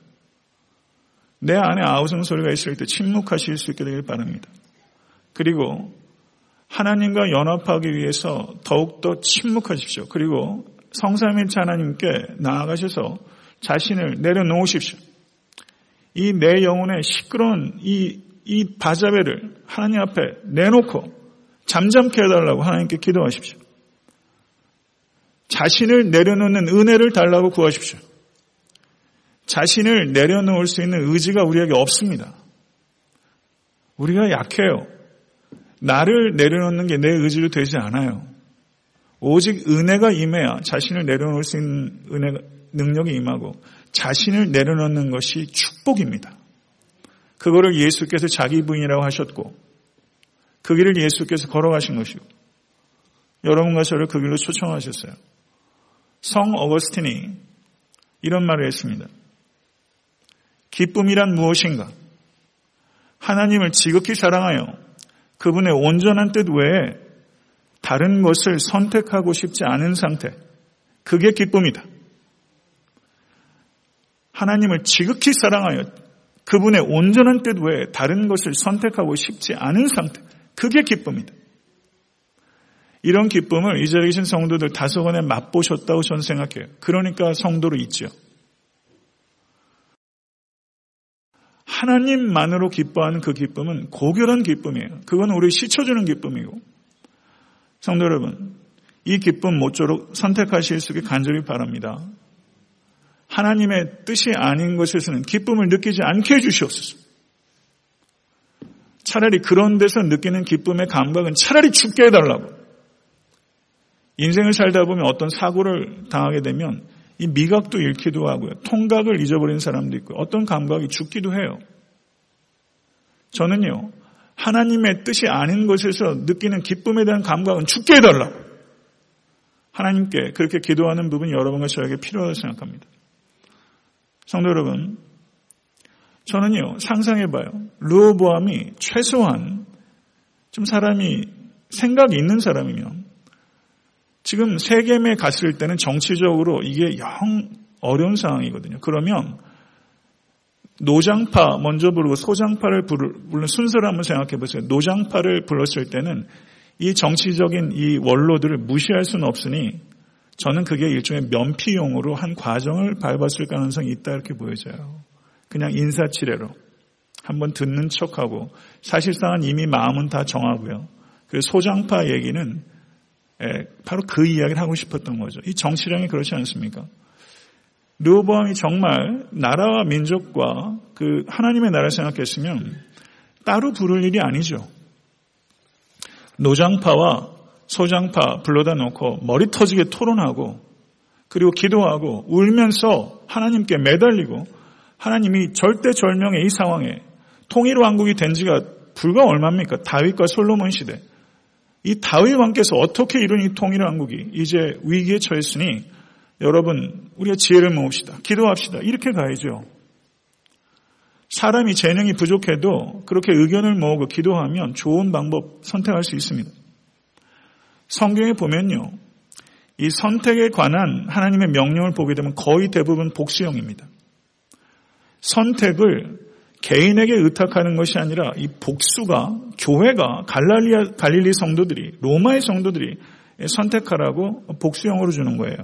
내 안에 아우성 소리가 있을 때 침묵하실 수 있게 되길 바랍니다. 그리고 하나님과 연합하기 위해서 더욱더 침묵하십시오. 그리고 성삼일체 하나님께 나아가셔서 자신을 내려놓으십시오. 이 내 영혼의 시끄러운 이, 이 바자배를 하나님 앞에 내놓고 잠잠케 해달라고 하나님께 기도하십시오. 자신을 내려놓는 은혜를 달라고 구하십시오. 자신을 내려놓을 수 있는 의지가 우리에게 없습니다. 우리가 약해요. 나를 내려놓는 게 내 의지로 되지 않아요. 오직 은혜가 임해야 자신을 내려놓을 수 있는 은혜 능력이 임하고 자신을 내려놓는 것이 축복입니다. 그거를 예수께서 자기 부인이라고 하셨고 그 길을 예수께서 걸어가신 것이고 여러분과 저를 그 길로 초청하셨어요. 성 어거스틴이 이런 말을 했습니다. 기쁨이란 무엇인가? 하나님을 지극히 사랑하여 그분의 온전한 뜻 외에 다른 것을 선택하고 싶지 않은 상태. 그게 기쁨이다. 하나님을 지극히 사랑하여 그분의 온전한 뜻 외에 다른 것을 선택하고 싶지 않은 상태. 그게 기쁨이다. 이런 기쁨을 이 자리에 계신 성도들 다소간에 맛보셨다고 저는 생각해요. 그러니까 성도로 있죠. 하나님만으로 기뻐하는 그 기쁨은 고결한 기쁨이에요. 그건 우리 시쳐주는 기쁨이고. 성도 여러분, 이 기쁨 모쪼록 선택하실 수 있게 간절히 바랍니다. 하나님의 뜻이 아닌 것에서는 기쁨을 느끼지 않게 해주시옵소서. 차라리 그런 데서 느끼는 기쁨의 감각은 차라리 죽게 해달라고. 인생을 살다 보면 어떤 사고를 당하게 되면 이 미각도 잃기도 하고요. 통각을 잊어버린 사람도 있고 어떤 감각이 죽기도 해요. 저는요. 하나님의 뜻이 아닌 것에서 느끼는 기쁨에 대한 감각은 죽게 해달라. 하나님께 그렇게 기도하는 부분이 여러분과 저에게 필요하다고 생각합니다. 성도 여러분, 저는요, 상상해봐요. 루어보암이 최소한 좀 사람이 생각이 있는 사람이면 지금 세겜에 갔을 때는 정치적으로 이게 영 어려운 상황이거든요. 그러면 노장파 먼저 부르고 소장파를 부르는 순서를 한번 생각해 보세요. 노장파를 불렀을 때는 이 정치적인 이 원로들을 무시할 수는 없으니 저는 그게 일종의 면피용으로 한 과정을 밟았을 가능성이 있다 이렇게 보여져요. 그냥 인사치레로 한번 듣는 척하고 사실상은 이미 마음은 다 정하고요. 그 소장파 얘기는 예, 바로 그 이야기를 하고 싶었던 거죠. 이 정치령이 그렇지 않습니까? 르호보암이 정말 나라와 민족과 그 하나님의 나라를 생각했으면 따로 부를 일이 아니죠. 노장파와 소장파 불러다 놓고 머리 터지게 토론하고 그리고 기도하고 울면서 하나님께 매달리고 하나님이 절대절명의 이 상황에 통일 왕국이 된 지가 불과 얼마입니까? 다윗과 솔로몬 시대. 이 다윗 왕께서 어떻게 이룬 이 통일 왕국이 이제 위기에 처했으니 여러분, 우리가 지혜를 모읍시다. 기도합시다. 이렇게 가야죠. 사람이 재능이 부족해도 그렇게 의견을 모으고 기도하면 좋은 방법 선택할 수 있습니다. 성경에 보면요. 이 선택에 관한 하나님의 명령을 보게 되면 거의 대부분 복수형입니다. 선택을 개인에게 의탁하는 것이 아니라 이 복수가 교회가 갈랄리아, 갈릴리 성도들이 로마의 성도들이 선택하라고 복수형으로 주는 거예요.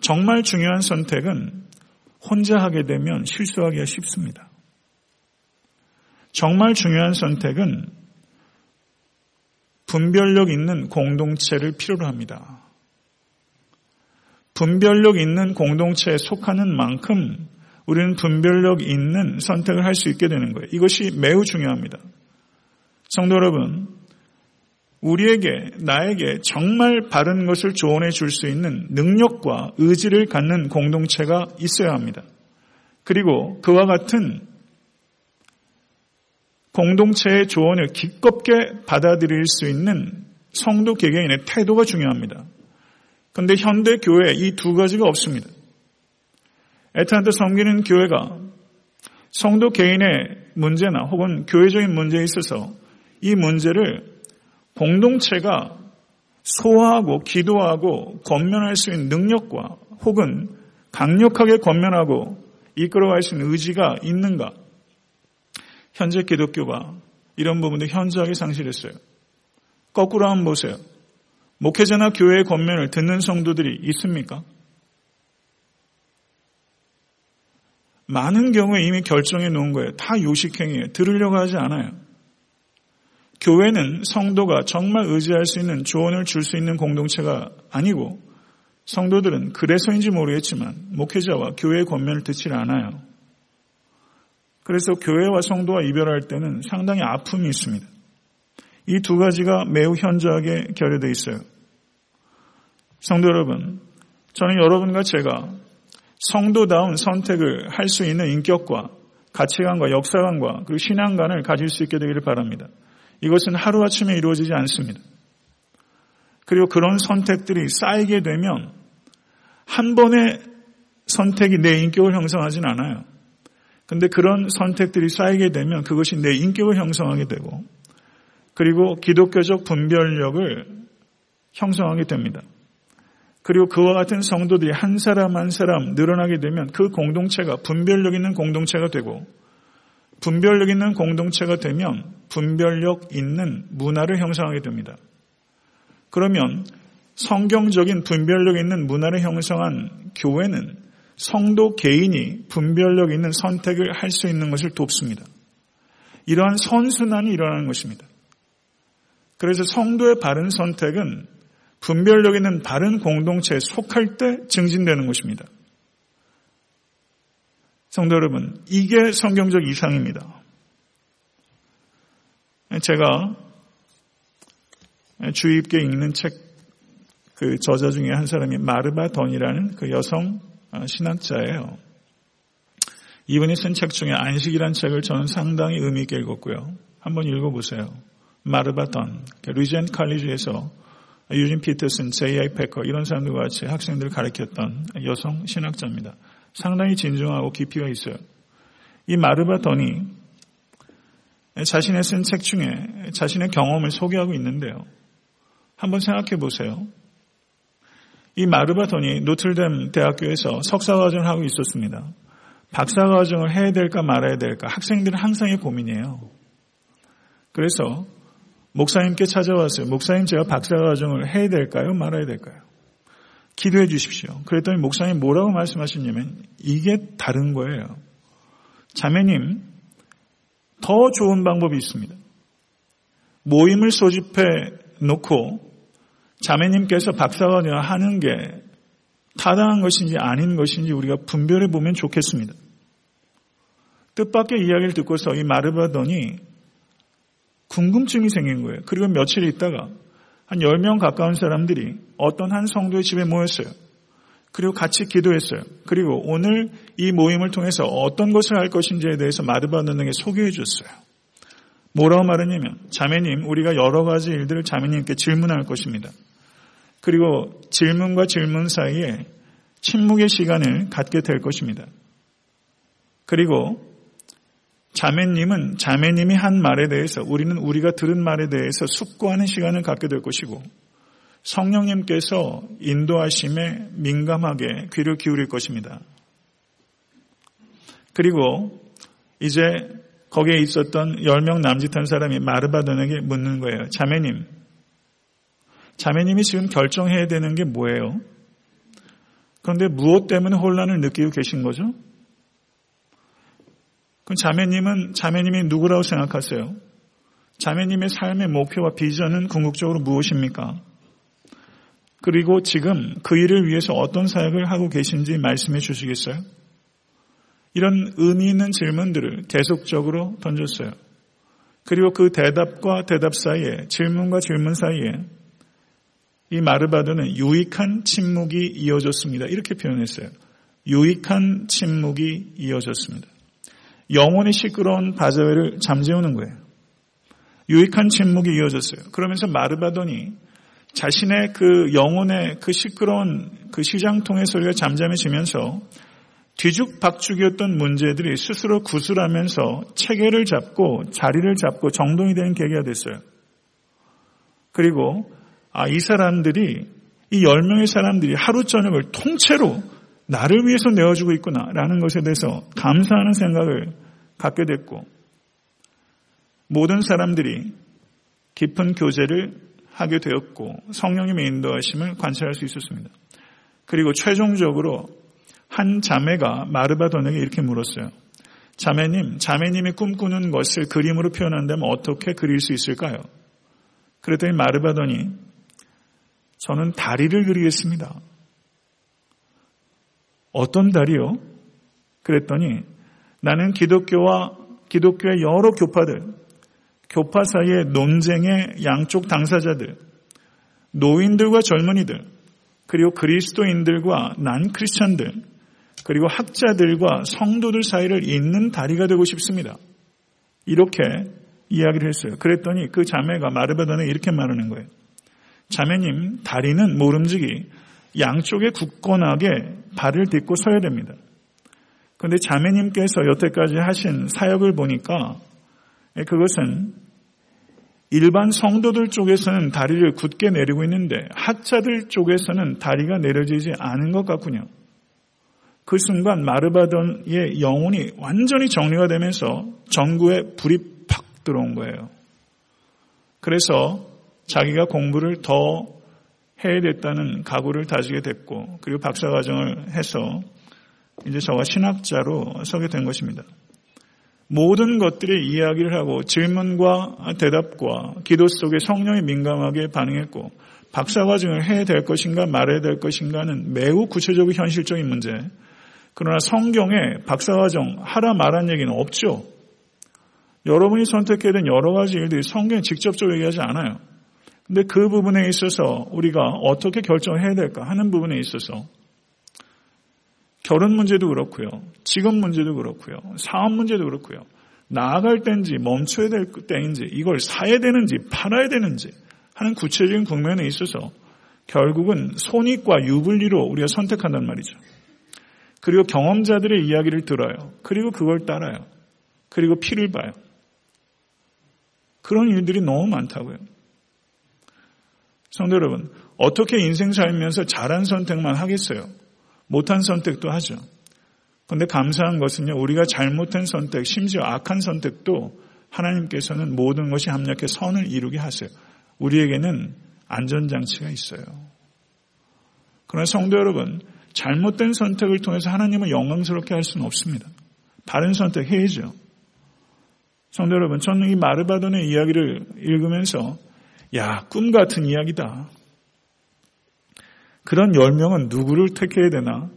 정말 중요한 선택은 혼자 하게 되면 실수하기가 쉽습니다. 정말 중요한 선택은 분별력 있는 공동체를 필요로 합니다. 분별력 있는 공동체에 속하는 만큼 우리는 분별력 있는 선택을 할 수 있게 되는 거예요. 이것이 매우 중요합니다. 성도 여러분, 우리에게, 나에게 정말 바른 것을 조언해 줄 수 있는 능력과 의지를 갖는 공동체가 있어야 합니다. 그리고 그와 같은 공동체의 조언을 기껍게 받아들일 수 있는 성도 개개인의 태도가 중요합니다. 그런데 현대 교회에 이두 가지가 없습니다. 애타한테 섬기는 교회가 성도 개인의 문제나 혹은 교회적인 문제에 있어서 이 문제를 공동체가 소화하고 기도하고 권면할 수 있는 능력과 혹은 강력하게 권면하고 이끌어갈 수 있는 의지가 있는가? 현재 기독교가 이런 부분도 현저하게 상실했어요. 거꾸로 한번 보세요. 목회자나 교회의 권면을 듣는 성도들이 있습니까? 많은 경우에 이미 결정해 놓은 거예요. 다 요식행위예요. 들으려고 하지 않아요. 교회는 성도가 정말 의지할 수 있는 조언을 줄 수 있는 공동체가 아니고 성도들은 그래서인지 모르겠지만 목회자와 교회의 권면을 듣지 않아요. 그래서 교회와 성도와 이별할 때는 상당히 아픔이 있습니다. 이 두 가지가 매우 현저하게 결여되어 있어요. 성도 여러분, 저는 여러분과 제가 성도다운 선택을 할 수 있는 인격과 가치관과 역사관과 그리고 신앙관을 가질 수 있게 되기를 바랍니다. 이것은 하루아침에 이루어지지 않습니다. 그리고 그런 선택들이 쌓이게 되면 한 번의 선택이 내 인격을 형성하진 않아요. 근데 그런 선택들이 쌓이게 되면 그것이 내 인격을 형성하게 되고 그리고 기독교적 분별력을 형성하게 됩니다. 그리고 그와 같은 성도들이 한 사람 한 사람 늘어나게 되면 그 공동체가 분별력 있는 공동체가 되고 분별력 있는 공동체가 되면 분별력 있는 문화를 형성하게 됩니다. 그러면 성경적인 분별력 있는 문화를 형성한 교회는 성도 개인이 분별력 있는 선택을 할 수 있는 것을 돕습니다. 이러한 선순환이 일어나는 것입니다. 그래서 성도의 바른 선택은 분별력 있는 바른 공동체에 속할 때 증진되는 것입니다. 성도 여러분, 이게 성경적 이상입니다. 제가 깊게 읽는 책, 그 저자 중에 한 사람이 마르바 던이라는 그 여성 신학자예요. 이분이 쓴 책 중에 안식이란 책을 저는 상당히 의미 있게 읽었고요. 한번 읽어보세요. 마르바 던, 리젠 칼리지에서 유진 피터슨, 제이아이 패커 이런 사람들과 같이 학생들을 가르쳤던 여성 신학자입니다. 상당히 진중하고 깊이가 있어요. 이 마르바 던이 자신의 쓴 책 중에 자신의 경험을 소개하고 있는데요. 한번 생각해 보세요. 이 마르바 던이 노틀댐 대학교에서 석사과정을 하고 있었습니다. 박사과정을 해야 될까 말아야 될까 학생들은 항상의 고민이에요. 그래서 목사님께 찾아왔어요. 목사님 제가 박사과정을 해야 될까요? 말아야 될까요? 기도해 주십시오. 그랬더니 목사님 뭐라고 말씀하셨냐면 이게 다른 거예요. 자매님 더 좋은 방법이 있습니다. 모임을 소집해 놓고 자매님께서 박사과정을 하는 게 타당한 것인지 아닌 것인지 우리가 분별해 보면 좋겠습니다. 뜻밖의 이야기를 듣고서 이 마르바더니 궁금증이 생긴 거예요. 그리고 며칠 있다가 한 10명 가까운 사람들이 어떤 한 성도의 집에 모였어요. 그리고 같이 기도했어요. 그리고 오늘 이 모임을 통해서 어떤 것을 할 것인지에 대해서 마르바너에게 소개해 줬어요. 뭐라고 말했냐면 자매님 우리가 여러 가지 일들을 자매님께 질문할 것입니다. 그리고 질문과 질문 사이에 침묵의 시간을 갖게 될 것입니다. 그리고 자매님은 자매님이 한 말에 대해서 우리는 우리가 들은 말에 대해서 숙고하는 시간을 갖게 될 것이고 성령님께서 인도하심에 민감하게 귀를 기울일 것입니다. 그리고 이제 거기에 있었던 10명 남짓한 사람이 마르바돈에게 묻는 거예요. 자매님, 자매님이 지금 결정해야 되는 게 뭐예요? 그런데 무엇 때문에 혼란을 느끼고 계신 거죠? 그럼 자매님은 자매님이 누구라고 생각하세요? 자매님의 삶의 목표와 비전은 궁극적으로 무엇입니까? 그리고 지금 그 일을 위해서 어떤 사역을 하고 계신지 말씀해 주시겠어요? 이런 의미 있는 질문들을 계속적으로 던졌어요. 그리고 그 대답과 대답 사이에 질문과 질문 사이에 이 마르바드는 유익한 침묵이 이어졌습니다. 이렇게 표현했어요. 유익한 침묵이 이어졌습니다. 영혼이 시끄러운 바자회를 잠재우는 거예요. 유익한 침묵이 이어졌어요. 그러면서 마르바돈이 자신의 그 영혼의 그 시끄러운 그 시장통의 소리가 잠잠해지면서 뒤죽박죽이었던 문제들이 스스로 구슬하면서 체계를 잡고 자리를 잡고 정동이 되는 계기가 됐어요. 그리고 아, 이 사람들이 이 10명의 사람들이 하루 저녁을 통째로 나를 위해서 내어주고 있구나라는 것에 대해서 감사하는 생각을 갖게 됐고 모든 사람들이 깊은 교제를 하게 되었고 성령님의 인도하심을 관찰할 수 있었습니다. 그리고 최종적으로 한 자매가 마르바돈에게 이렇게 물었어요. 자매님, 자매님이 꿈꾸는 것을 그림으로 표현한다면 어떻게 그릴 수 있을까요? 그랬더니 마르바돈이 저는 다리를 그리겠습니다. 어떤 다리요? 그랬더니 나는 기독교와 기독교의 여러 교파들, 교파 사이의 논쟁의 양쪽 당사자들, 노인들과 젊은이들, 그리고 그리스도인들과 난 크리스천들, 그리고 학자들과 성도들 사이를 잇는 다리가 되고 싶습니다. 이렇게 이야기를 했어요. 그랬더니 그 자매가 마르바단에 이렇게 말하는 거예요. 자매님, 다리는 모름지기 양쪽에 굳건하게 발을 딛고 서야 됩니다. 그런데 자매님께서 여태까지 하신 사역을 보니까 그것은 일반 성도들 쪽에서는 다리를 굳게 내리고 있는데 학자들 쪽에서는 다리가 내려지지 않은 것 같군요. 그 순간 마르바돈의 영혼이 완전히 정리가 되면서 전구에 불이 팍 들어온 거예요. 그래서 자기가 공부를 더 해야 됐다는 각오를 다지게 됐고 그리고 박사과정을 해서 이제 저가 신학자로 서게 된 것입니다. 모든 것들의 이야기를 하고 질문과 대답과 기도 속에 성령이 민감하게 반응했고 박사과정을 해야 될 것인가 말해야 될 것인가는 매우 구체적이고 현실적인 문제. 그러나 성경에 박사과정 하라 말한 얘기는 없죠. 여러분이 선택해야 된 여러 가지 일들이 성경에 직접적으로 얘기하지 않아요. 근데 그 부분에 있어서 우리가 어떻게 결정을 해야 될까 하는 부분에 있어서 결혼 문제도 그렇고요. 직업 문제도 그렇고요. 사업 문제도 그렇고요. 나아갈 때인지 멈춰야 될 때인지 이걸 사야 되는지 팔아야 되는지 하는 구체적인 국면에 있어서 결국은 손익과 유불리로 우리가 선택한단 말이죠. 그리고 경험자들의 이야기를 들어요. 그리고 그걸 따라요. 그리고 피를 봐요. 그런 일들이 너무 많다고요. 성도 여러분, 어떻게 인생 살면서 잘한 선택만 하겠어요? 못한 선택도 하죠. 그런데 감사한 것은요, 우리가 잘못한 선택, 심지어 악한 선택도 하나님께서는 모든 것이 합력해 선을 이루게 하세요. 우리에게는 안전장치가 있어요. 그러나 성도 여러분, 잘못된 선택을 통해서 하나님을 영광스럽게 할 수는 없습니다. 바른 선택 해야죠. 성도 여러분, 저는 이 마르바돈의 이야기를 읽으면서 야, 꿈 같은 이야기다. 그런 열명은 누구를 택해야 되나?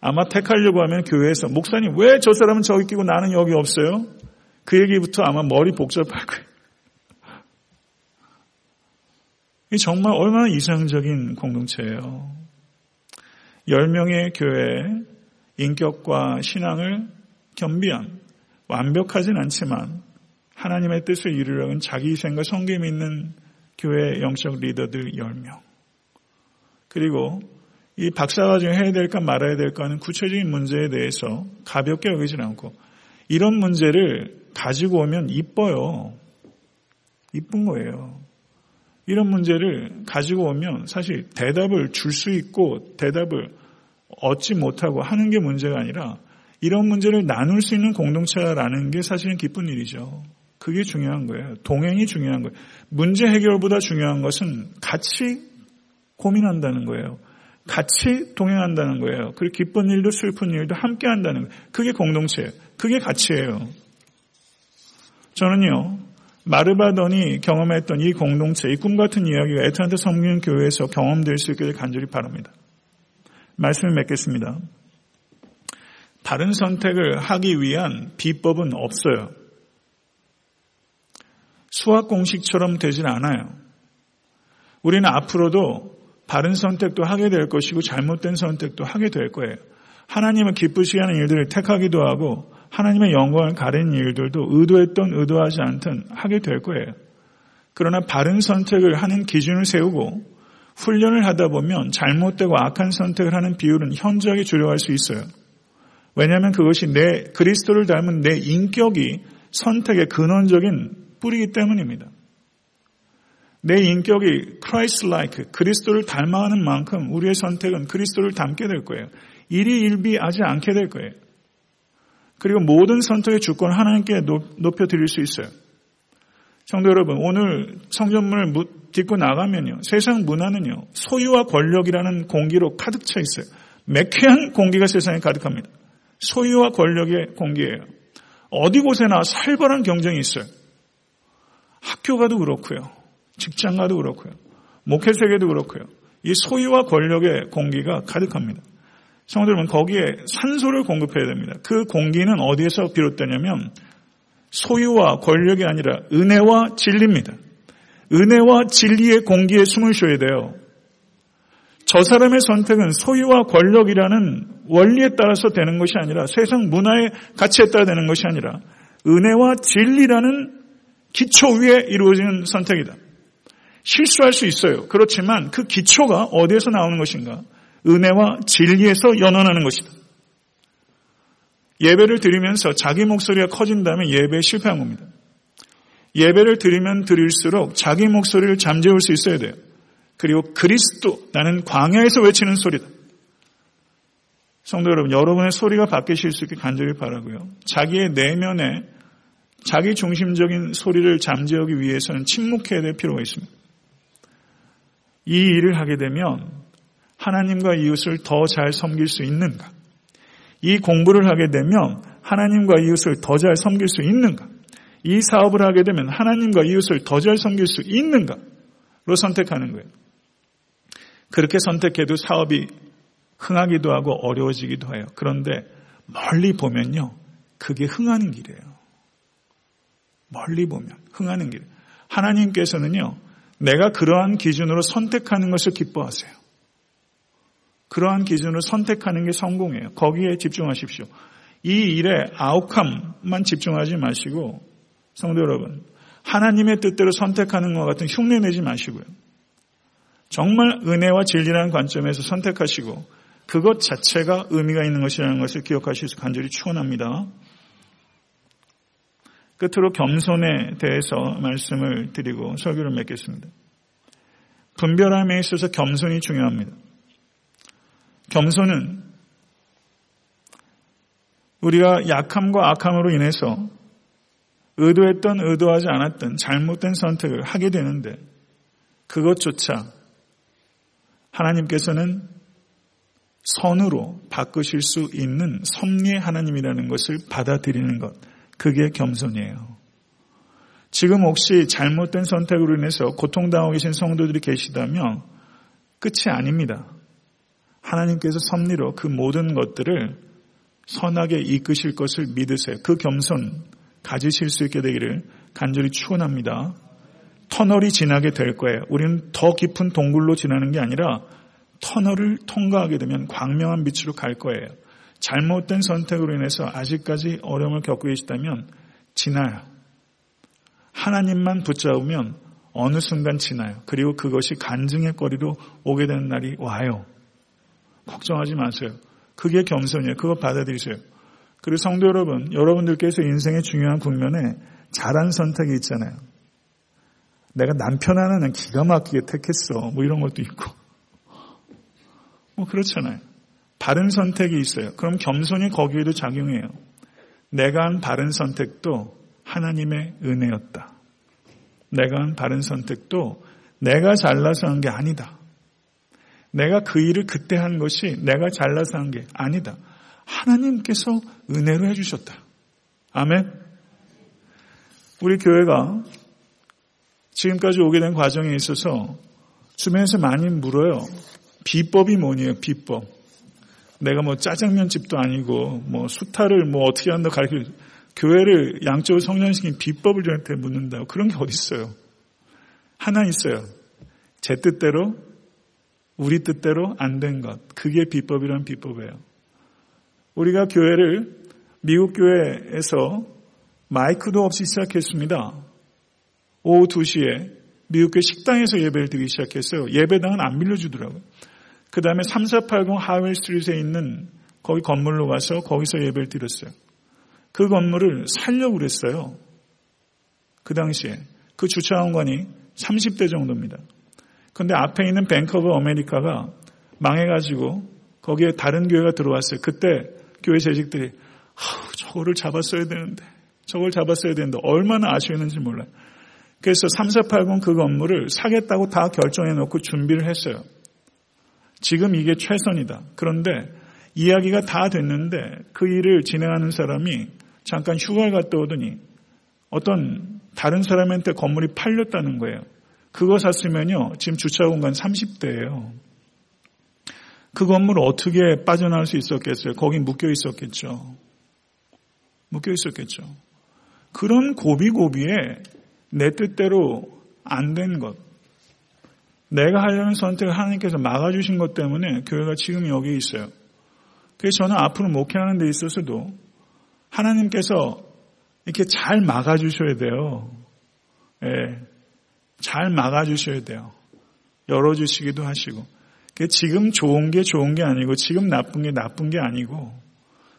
아마 택하려고 하면 교회에서 목사님 왜 저 사람은 저기 끼고 나는 여기 없어요? 그 얘기부터 아마 머리 복잡할 거예요. 이 정말 얼마나 이상적인 공동체예요. 10명의 교회 인격과 신앙을 겸비한 완벽하진 않지만 하나님의 뜻을 이루려는 자기 희생과 성김 있는 교회 영적 리더들 10명. 그리고 이 박사과정 해야 될까 말아야 될까 하는 구체적인 문제에 대해서 가볍게 여기진 않고 이런 문제를 가지고 오면 이뻐요. 이쁜 거예요. 이런 문제를 가지고 오면 사실 대답을 줄 수 있고 대답을 얻지 못하고 하는 게 문제가 아니라 이런 문제를 나눌 수 있는 공동체라는 게 사실은 기쁜 일이죠. 그게 중요한 거예요. 동행이 중요한 거예요. 문제 해결보다 중요한 것은 같이 고민한다는 거예요. 같이 동행한다는 거예요. 그리고 기쁜 일도 슬픈 일도 함께 한다는 거예요. 그게 공동체예요. 그게 가치예요. 저는요, 마르바던이 경험했던 이 공동체, 이 꿈 같은 이야기가 에트란타 성경 교회에서 경험될 수 있기를 간절히 바랍니다. 말씀을 맺겠습니다. 다른 선택을 하기 위한 비법은 없어요. 수학 공식처럼 되진 않아요. 우리는 앞으로도 바른 선택도 하게 될 것이고 잘못된 선택도 하게 될 거예요. 하나님을 기쁘시게 하는 일들을 택하기도 하고 하나님의 영광을 가리는 일들도 의도했던 의도하지 않든 하게 될 거예요. 그러나 바른 선택을 하는 기준을 세우고 훈련을 하다 보면 잘못되고 악한 선택을 하는 비율은 현저하게 줄여갈 수 있어요. 왜냐하면 그것이 내 그리스도를 닮은 내 인격이 선택의 근원적인 뿌리이기 때문입니다. 내 인격이 Christ-like, 그리스도를 닮아가는 만큼 우리의 선택은 그리스도를 닮게 될 거예요. 일이 일비하지 않게 될 거예요. 그리고 모든 선택의 주권을 하나님께 높여드릴 수 있어요. 성도 여러분, 오늘 성전문을 딛고 나가면요. 세상 문화는요. 소유와 권력이라는 공기로 가득 차 있어요. 매캐한 공기가 세상에 가득합니다. 소유와 권력의 공기예요. 어디 곳에나 살벌한 경쟁이 있어요. 학교 가도 그렇고요. 직장 가도 그렇고요. 목회 세계도 그렇고요. 이 소유와 권력의 공기가 가득합니다. 성도 여러분, 거기에 산소를 공급해야 됩니다. 그 공기는 어디에서 비롯되냐면 소유와 권력이 아니라 은혜와 진리입니다. 은혜와 진리의 공기에 숨을 쉬어야 돼요. 저 사람의 선택은 소유와 권력이라는 원리에 따라서 되는 것이 아니라 세상 문화의 가치에 따라 되는 것이 아니라 은혜와 진리라는 기초 위에 이루어지는 선택이다. 실수할 수 있어요. 그렇지만 그 기초가 어디에서 나오는 것인가? 은혜와 진리에서 연원하는 것이다. 예배를 드리면서 자기 목소리가 커진다면 예배에 실패한 겁니다. 예배를 드리면 드릴수록 자기 목소리를 잠재울 수 있어야 돼요. 그리고 그리스도, 나는 광야에서 외치는 소리다. 성도 여러분, 여러분의 소리가 바뀌실 수 있게 간절히 바라고요. 자기의 내면에 자기 중심적인 소리를 잠재우기 위해서는 침묵해야 될 필요가 있습니다. 이 일을 하게 되면 하나님과 이웃을 더 잘 섬길 수 있는가? 이 공부를 하게 되면 하나님과 이웃을 더 잘 섬길 수 있는가? 이 사업을 하게 되면 하나님과 이웃을 더 잘 섬길 수 있는가?로 선택하는 거예요. 그렇게 선택해도 사업이 흥하기도 하고 어려워지기도 해요. 그런데 멀리 보면요. 그게 흥하는 길이에요. 멀리 보면 흥하는 길. 하나님께서는요. 내가 그러한 기준으로 선택하는 것을 기뻐하세요. 그러한 기준으로 선택하는 게 성공이에요. 거기에 집중하십시오. 이 일에 아웃함만 집중하지 마시고 성도 여러분 하나님의 뜻대로 선택하는 것 같은 흉내 내지 마시고요. 정말 은혜와 진리라는 관점에서 선택하시고 그것 자체가 의미가 있는 것이라는 것을 기억하실 수 간절히 추원합니다. 끝으로 겸손에 대해서 말씀을 드리고 설교를 맺겠습니다. 분별함에 있어서 겸손이 중요합니다. 겸손은 우리가 약함과 악함으로 인해서 의도했던 의도하지 않았던 잘못된 선택을 하게 되는데 그것조차 하나님께서는 선으로 바꾸실 수 있는 섭리의 하나님이라는 것을 받아들이는 것. 그게 겸손이에요. 지금 혹시 잘못된 선택으로 인해서 고통당하고 계신 성도들이 계시다면 끝이 아닙니다. 하나님께서 섭리로 그 모든 것들을 선하게 이끄실 것을 믿으세요. 그 겸손 가지실 수 있게 되기를 간절히 축원합니다. 터널이 지나게 될 거예요. 우리는 더 깊은 동굴로 지나는 게 아니라 터널을 통과하게 되면 광명한 빛으로 갈 거예요. 잘못된 선택으로 인해서 아직까지 어려움을 겪고 계시다면 지나요. 하나님만 붙잡으면 어느 순간 지나요. 그리고 그것이 간증의 거리로 오게 되는 날이 와요. 걱정하지 마세요. 그게 겸손이에요. 그거 받아들이세요. 그리고 성도 여러분, 여러분들께서 인생의 중요한 국면에 잘한 선택이 있잖아요. 내가 남편 하나는 기가 막히게 택했어. 뭐 이런 것도 있고. 뭐 그렇잖아요. 바른 선택이 있어요. 그럼 겸손이 거기에도 작용해요. 내가 한 바른 선택도 하나님의 은혜였다. 내가 한 바른 선택도 내가 잘나서 한 게 아니다. 내가 그 일을 그때 한 것이 내가 잘나서 한 게 아니다. 하나님께서 은혜로 해주셨다. 아멘. 우리 교회가 지금까지 오게 된 과정에 있어서 주변에서 많이 물어요. 비법이 뭐니에요, 비법. 내가 뭐 짜장면 집도 아니고 뭐 수타를 뭐 어떻게 한다 가르쳐 교회를 양쪽으로 성장시킨 비법을 저한테 묻는다고 그런 게 어디 있어요? 하나 있어요. 제 뜻대로 우리 뜻대로 안 된 것. 그게 비법이란 비법이에요. 우리가 교회를 미국 교회에서 마이크도 없이 시작했습니다. 오후 2시에 미국 교회 식당에서 예배를 드리기 시작했어요. 예배당은 안 빌려주더라고요. 그 다음에 3480 하웰 스트리트에 있는 거기 건물로 가서 거기서 예배를 드렸어요. 그 건물을 살려고 그랬어요. 그 당시에. 그 주차 공간이 30대 정도입니다. 근데 앞에 있는 Bank of America가 망해가지고 거기에 다른 교회가 들어왔어요. 그때 교회 재직들이 저거를 잡았어야 되는데 저걸 잡았어야 되는데 얼마나 아쉬웠는지 몰라요. 그래서 3480 그 건물을 사겠다고 다 결정해 놓고 준비를 했어요. 지금 이게 최선이다. 그런데 이야기가 다 됐는데 그 일을 진행하는 사람이 잠깐 휴가를 갔다 오더니 어떤 다른 사람한테 건물이 팔렸다는 거예요. 그거 샀으면요. 지금 주차 공간 30대예요. 그 건물 어떻게 빠져나올 수 있었겠어요? 거긴 묶여 있었겠죠. 묶여 있었겠죠. 그런 고비고비에 내 뜻대로 안 된 것, 내가 하려는 선택을 하나님께서 막아주신 것 때문에 교회가 지금 여기 있어요. 그래서 저는 앞으로 목회하는 데 있어서도 하나님께서 이렇게 잘 막아주셔야 돼요. 예, 잘 막아주셔야 돼요. 열어주시기도 하시고. 지금 좋은 게 좋은 게 아니고 지금 나쁜 게 나쁜 게 아니고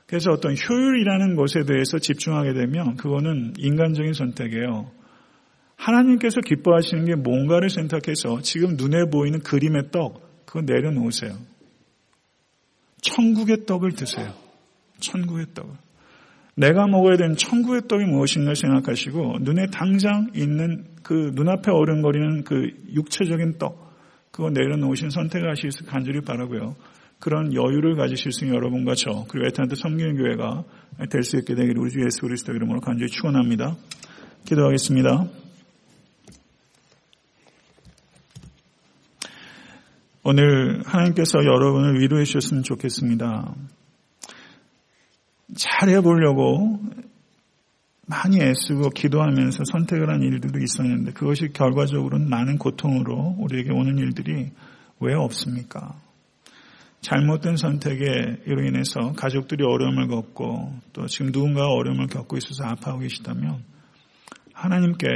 그래서 어떤 효율이라는 것에 대해서 집중하게 되면 그거는 인간적인 선택이에요. 하나님께서 기뻐하시는 게 뭔가를 선택해서 지금 눈에 보이는 그림의 떡, 그거 내려놓으세요. 천국의 떡을 드세요. 천국의 떡을. 내가 먹어야 되는 천국의 떡이 무엇인가 생각하시고 눈에 당장 있는 그 눈앞에 어른거리는 그 육체적인 떡, 그거 내려놓으신 선택하실 수 간절히 바라고요. 그런 여유를 가지실 수 있는 여러분과 저 그리고 에탄한테 섬기는 교회가 될 수 있게 되기를 우리 주 예수 그리스도 이름으로 간절히 축원합니다. 기도하겠습니다. 오늘 하나님께서 여러분을 위로해 주셨으면 좋겠습니다. 잘해보려고 많이 애쓰고 기도하면서 선택을 한 일들도 있었는데 그것이 결과적으로는 많은 고통으로 우리에게 오는 일들이 왜 없습니까? 잘못된 선택에 이로 인해서 가족들이 어려움을 겪고 또 지금 누군가가 어려움을 겪고 있어서 아파하고 계시다면 하나님께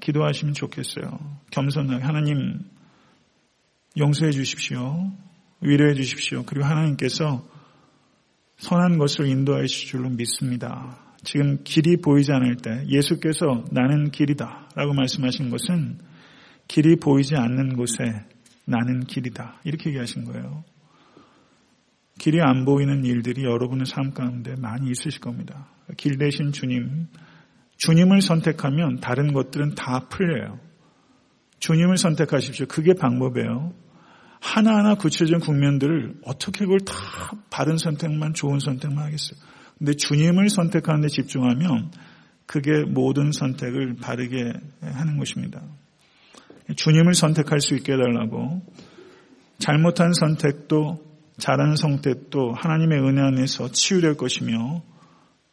기도하시면 좋겠어요. 겸손하게 하나님 용서해 주십시오. 위로해 주십시오. 그리고 하나님께서 선한 것을 인도하실 줄로 믿습니다. 지금 길이 보이지 않을 때 예수께서 나는 길이다 라고 말씀하신 것은 길이 보이지 않는 곳에 나는 길이다. 이렇게 얘기하신 거예요. 길이 안 보이는 일들이 여러분의 삶 가운데 많이 있으실 겁니다. 길 대신 주님, 주님을 선택하면 다른 것들은 다 풀려요. 주님을 선택하십시오. 그게 방법이에요. 하나하나 구체적인 국면들을 어떻게 그걸 다 바른 선택만 좋은 선택만 하겠어요. 근데 주님을 선택하는 데 집중하면 그게 모든 선택을 바르게 하는 것입니다. 주님을 선택할 수 있게 해달라고 잘못한 선택도 잘하는 선택도 하나님의 은혜 안에서 치유될 것이며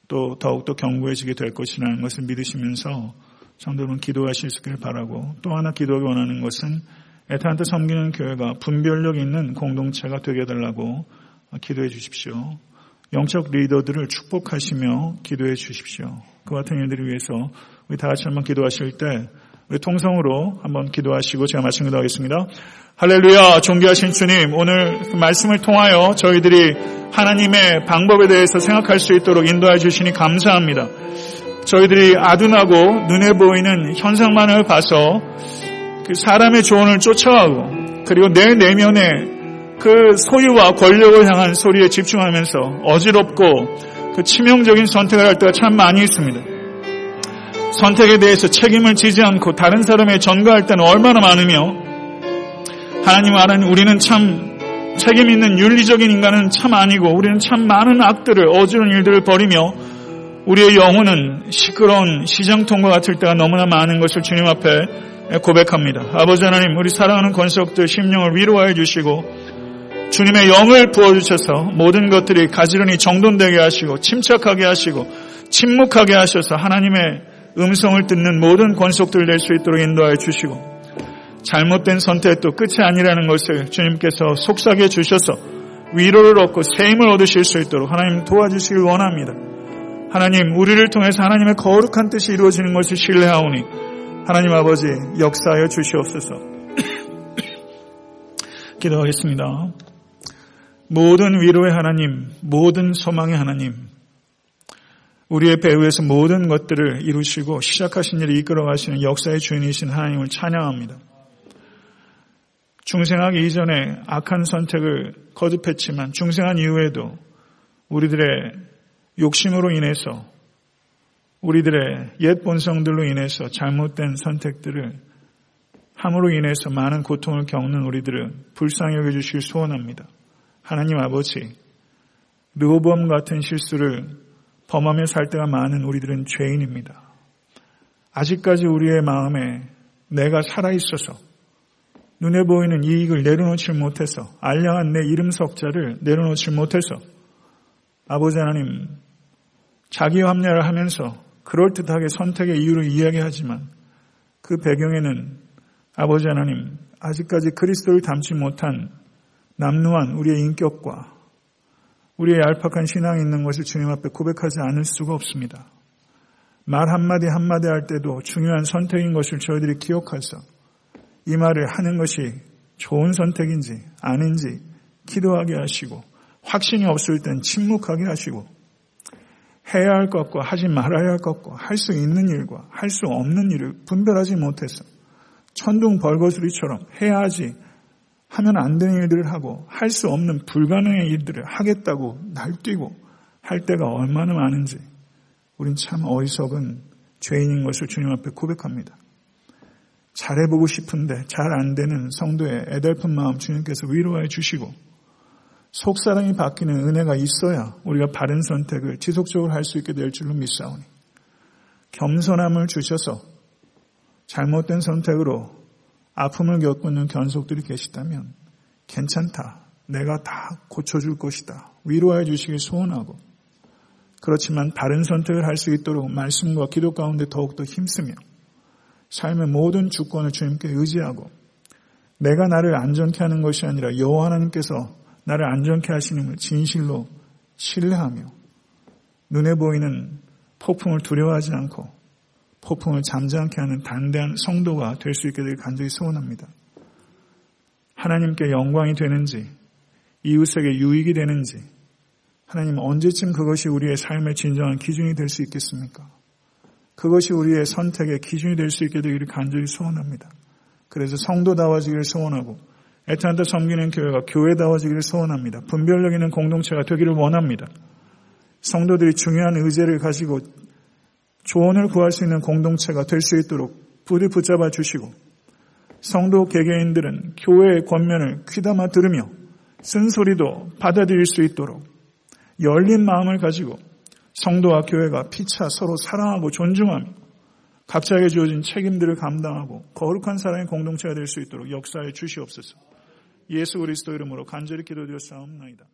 또 더욱더 견고해지게 될 것이라는 것을 믿으시면서 성도는 기도하실 수 있기를 바라고 또 하나 기도하기 원하는 것은 에탄한테 섬기는 교회가 분별력 있는 공동체가 되게 해달라고 기도해 주십시오. 영적 리더들을 축복하시며 기도해 주십시오. 그 같은 일들을 위해서 우리 다 같이 한번 기도하실 때 우리 통성으로 한번 기도하시고 제가 말씀 기도하겠습니다. 할렐루야, 존귀하신 주님, 오늘 그 말씀을 통하여 저희들이 하나님의 방법에 대해서 생각할 수 있도록 인도해 주시니 감사합니다. 저희들이 아둔하고 눈에 보이는 현상만을 봐서 그 사람의 조언을 쫓아가고 그리고 내 내면에 그 소유와 권력을 향한 소리에 집중하면서 어지럽고 그 치명적인 선택을 할 때가 참 많이 있습니다. 선택에 대해서 책임을 지지 않고 다른 사람의 전가할 때는 얼마나 많으며 하나님 말하는 우리는 참 책임 있는 윤리적인 인간은 참 아니고 우리는 참 많은 악들을 어지러운 일들을 벌이며 우리의 영혼은 시끄러운 시장통과 같을 때가 너무나 많은 것을 주님 앞에 고백합니다. 아버지 하나님 우리 사랑하는 권속들 심령을 위로하여 주시고 주님의 영을 부어주셔서 모든 것들이 가지런히 정돈되게 하시고 침착하게 하시고 침묵하게 하셔서 하나님의 음성을 듣는 모든 권속들 될수 있도록 인도하여 주시고 잘못된 선택도 끝이 아니라는 것을 주님께서 속삭여 주셔서 위로를 얻고 새 힘을 얻으실 수 있도록 하나님 도와주시길 원합니다. 하나님 우리를 통해서 하나님의 거룩한 뜻이 이루어지는 것을 신뢰하오니 하나님 아버지 역사하여 주시옵소서. [coughs] 기도하겠습니다. 모든 위로의 하나님, 모든 소망의 하나님, 우리의 배후에서 모든 것들을 이루시고 시작하신 일을 이끌어 가시는 역사의 주인이신 하나님을 찬양합니다. 중생하기 이전에 악한 선택을 거듭했지만 중생한 이후에도 우리들의 욕심으로 인해서 우리들의 옛 본성들로 인해서 잘못된 선택들을 함으로 인해서 많은 고통을 겪는 우리들을 불쌍히 여겨주시길 소원합니다. 하나님 아버지, 르호범 같은 실수를 범하며 살 때가 많은 우리들은 죄인입니다. 아직까지 우리의 마음에 내가 살아있어서 눈에 보이는 이익을 내려놓지 못해서 알량한 내 이름 석자를 내려놓지 못해서 아버지 하나님 자기 합리화를 하면서 그럴듯하게 선택의 이유를 이야기하지만 그 배경에는 아버지 하나님 아직까지 그리스도를 닮지 못한 남루한 우리의 인격과 우리의 얄팍한 신앙이 있는 것을 주님 앞에 고백하지 않을 수가 없습니다. 말 한마디 한마디 할 때도 중요한 선택인 것을 저희들이 기억해서 이 말을 하는 것이 좋은 선택인지 아닌지 기도하게 하시고 확신이 없을 땐 침묵하게 하시고 해야 할 것과 하지 말아야 할 것과 할 수 있는 일과 할 수 없는 일을 분별하지 못해서 천둥 벌거수리처럼 해야 하지 하면 안 되는 일들을 하고 할 수 없는 불가능한 일들을 하겠다고 날뛰고 할 때가 얼마나 많은지 우린 참 어리석은 죄인인 것을 주님 앞에 고백합니다. 잘해보고 싶은데 잘 안 되는 성도의 애달픈 마음 주님께서 위로해 주시고 속사람이 바뀌는 은혜가 있어야 우리가 바른 선택을 지속적으로 할 수 있게 될 줄로 믿사오니 겸손함을 주셔서 잘못된 선택으로 아픔을 겪고 있는 견속들이 계시다면 괜찮다. 내가 다 고쳐줄 것이다. 위로해 주시길 소원하고 그렇지만 바른 선택을 할 수 있도록 말씀과 기도 가운데 더욱더 힘쓰며 삶의 모든 주권을 주님께 의지하고 내가 나를 안전케 하는 것이 아니라 여호와 하나님께서 나를 안전케 하시는 걸 진실로 신뢰하며 눈에 보이는 폭풍을 두려워하지 않고 폭풍을 잠잠케 하는 단대한 성도가 될 수 있게 되길 간절히 소원합니다. 하나님께 영광이 되는지 이웃에게 유익이 되는지 하나님 언제쯤 그것이 우리의 삶의 진정한 기준이 될 수 있겠습니까? 그것이 우리의 선택의 기준이 될 수 있게 되기를 간절히 소원합니다. 그래서 성도다워지기를 소원하고 애타한테 섬기는 교회가 교회다워지기를 소원합니다. 분별력 있는 공동체가 되기를 원합니다. 성도들이 중요한 의제를 가지고 조언을 구할 수 있는 공동체가 될 수 있도록 부디 붙잡아 주시고 성도 개개인들은 교회의 권면을 귀담아 들으며 쓴소리도 받아들일 수 있도록 열린 마음을 가지고 성도와 교회가 피차 서로 사랑하고 존중하며 각자에게 주어진 책임들을 감당하고 거룩한 사랑의 공동체가 될 수 있도록 역사에 주시옵소서. 예수 그리스도 이름으로 간절히 기도드렸사옵나이다.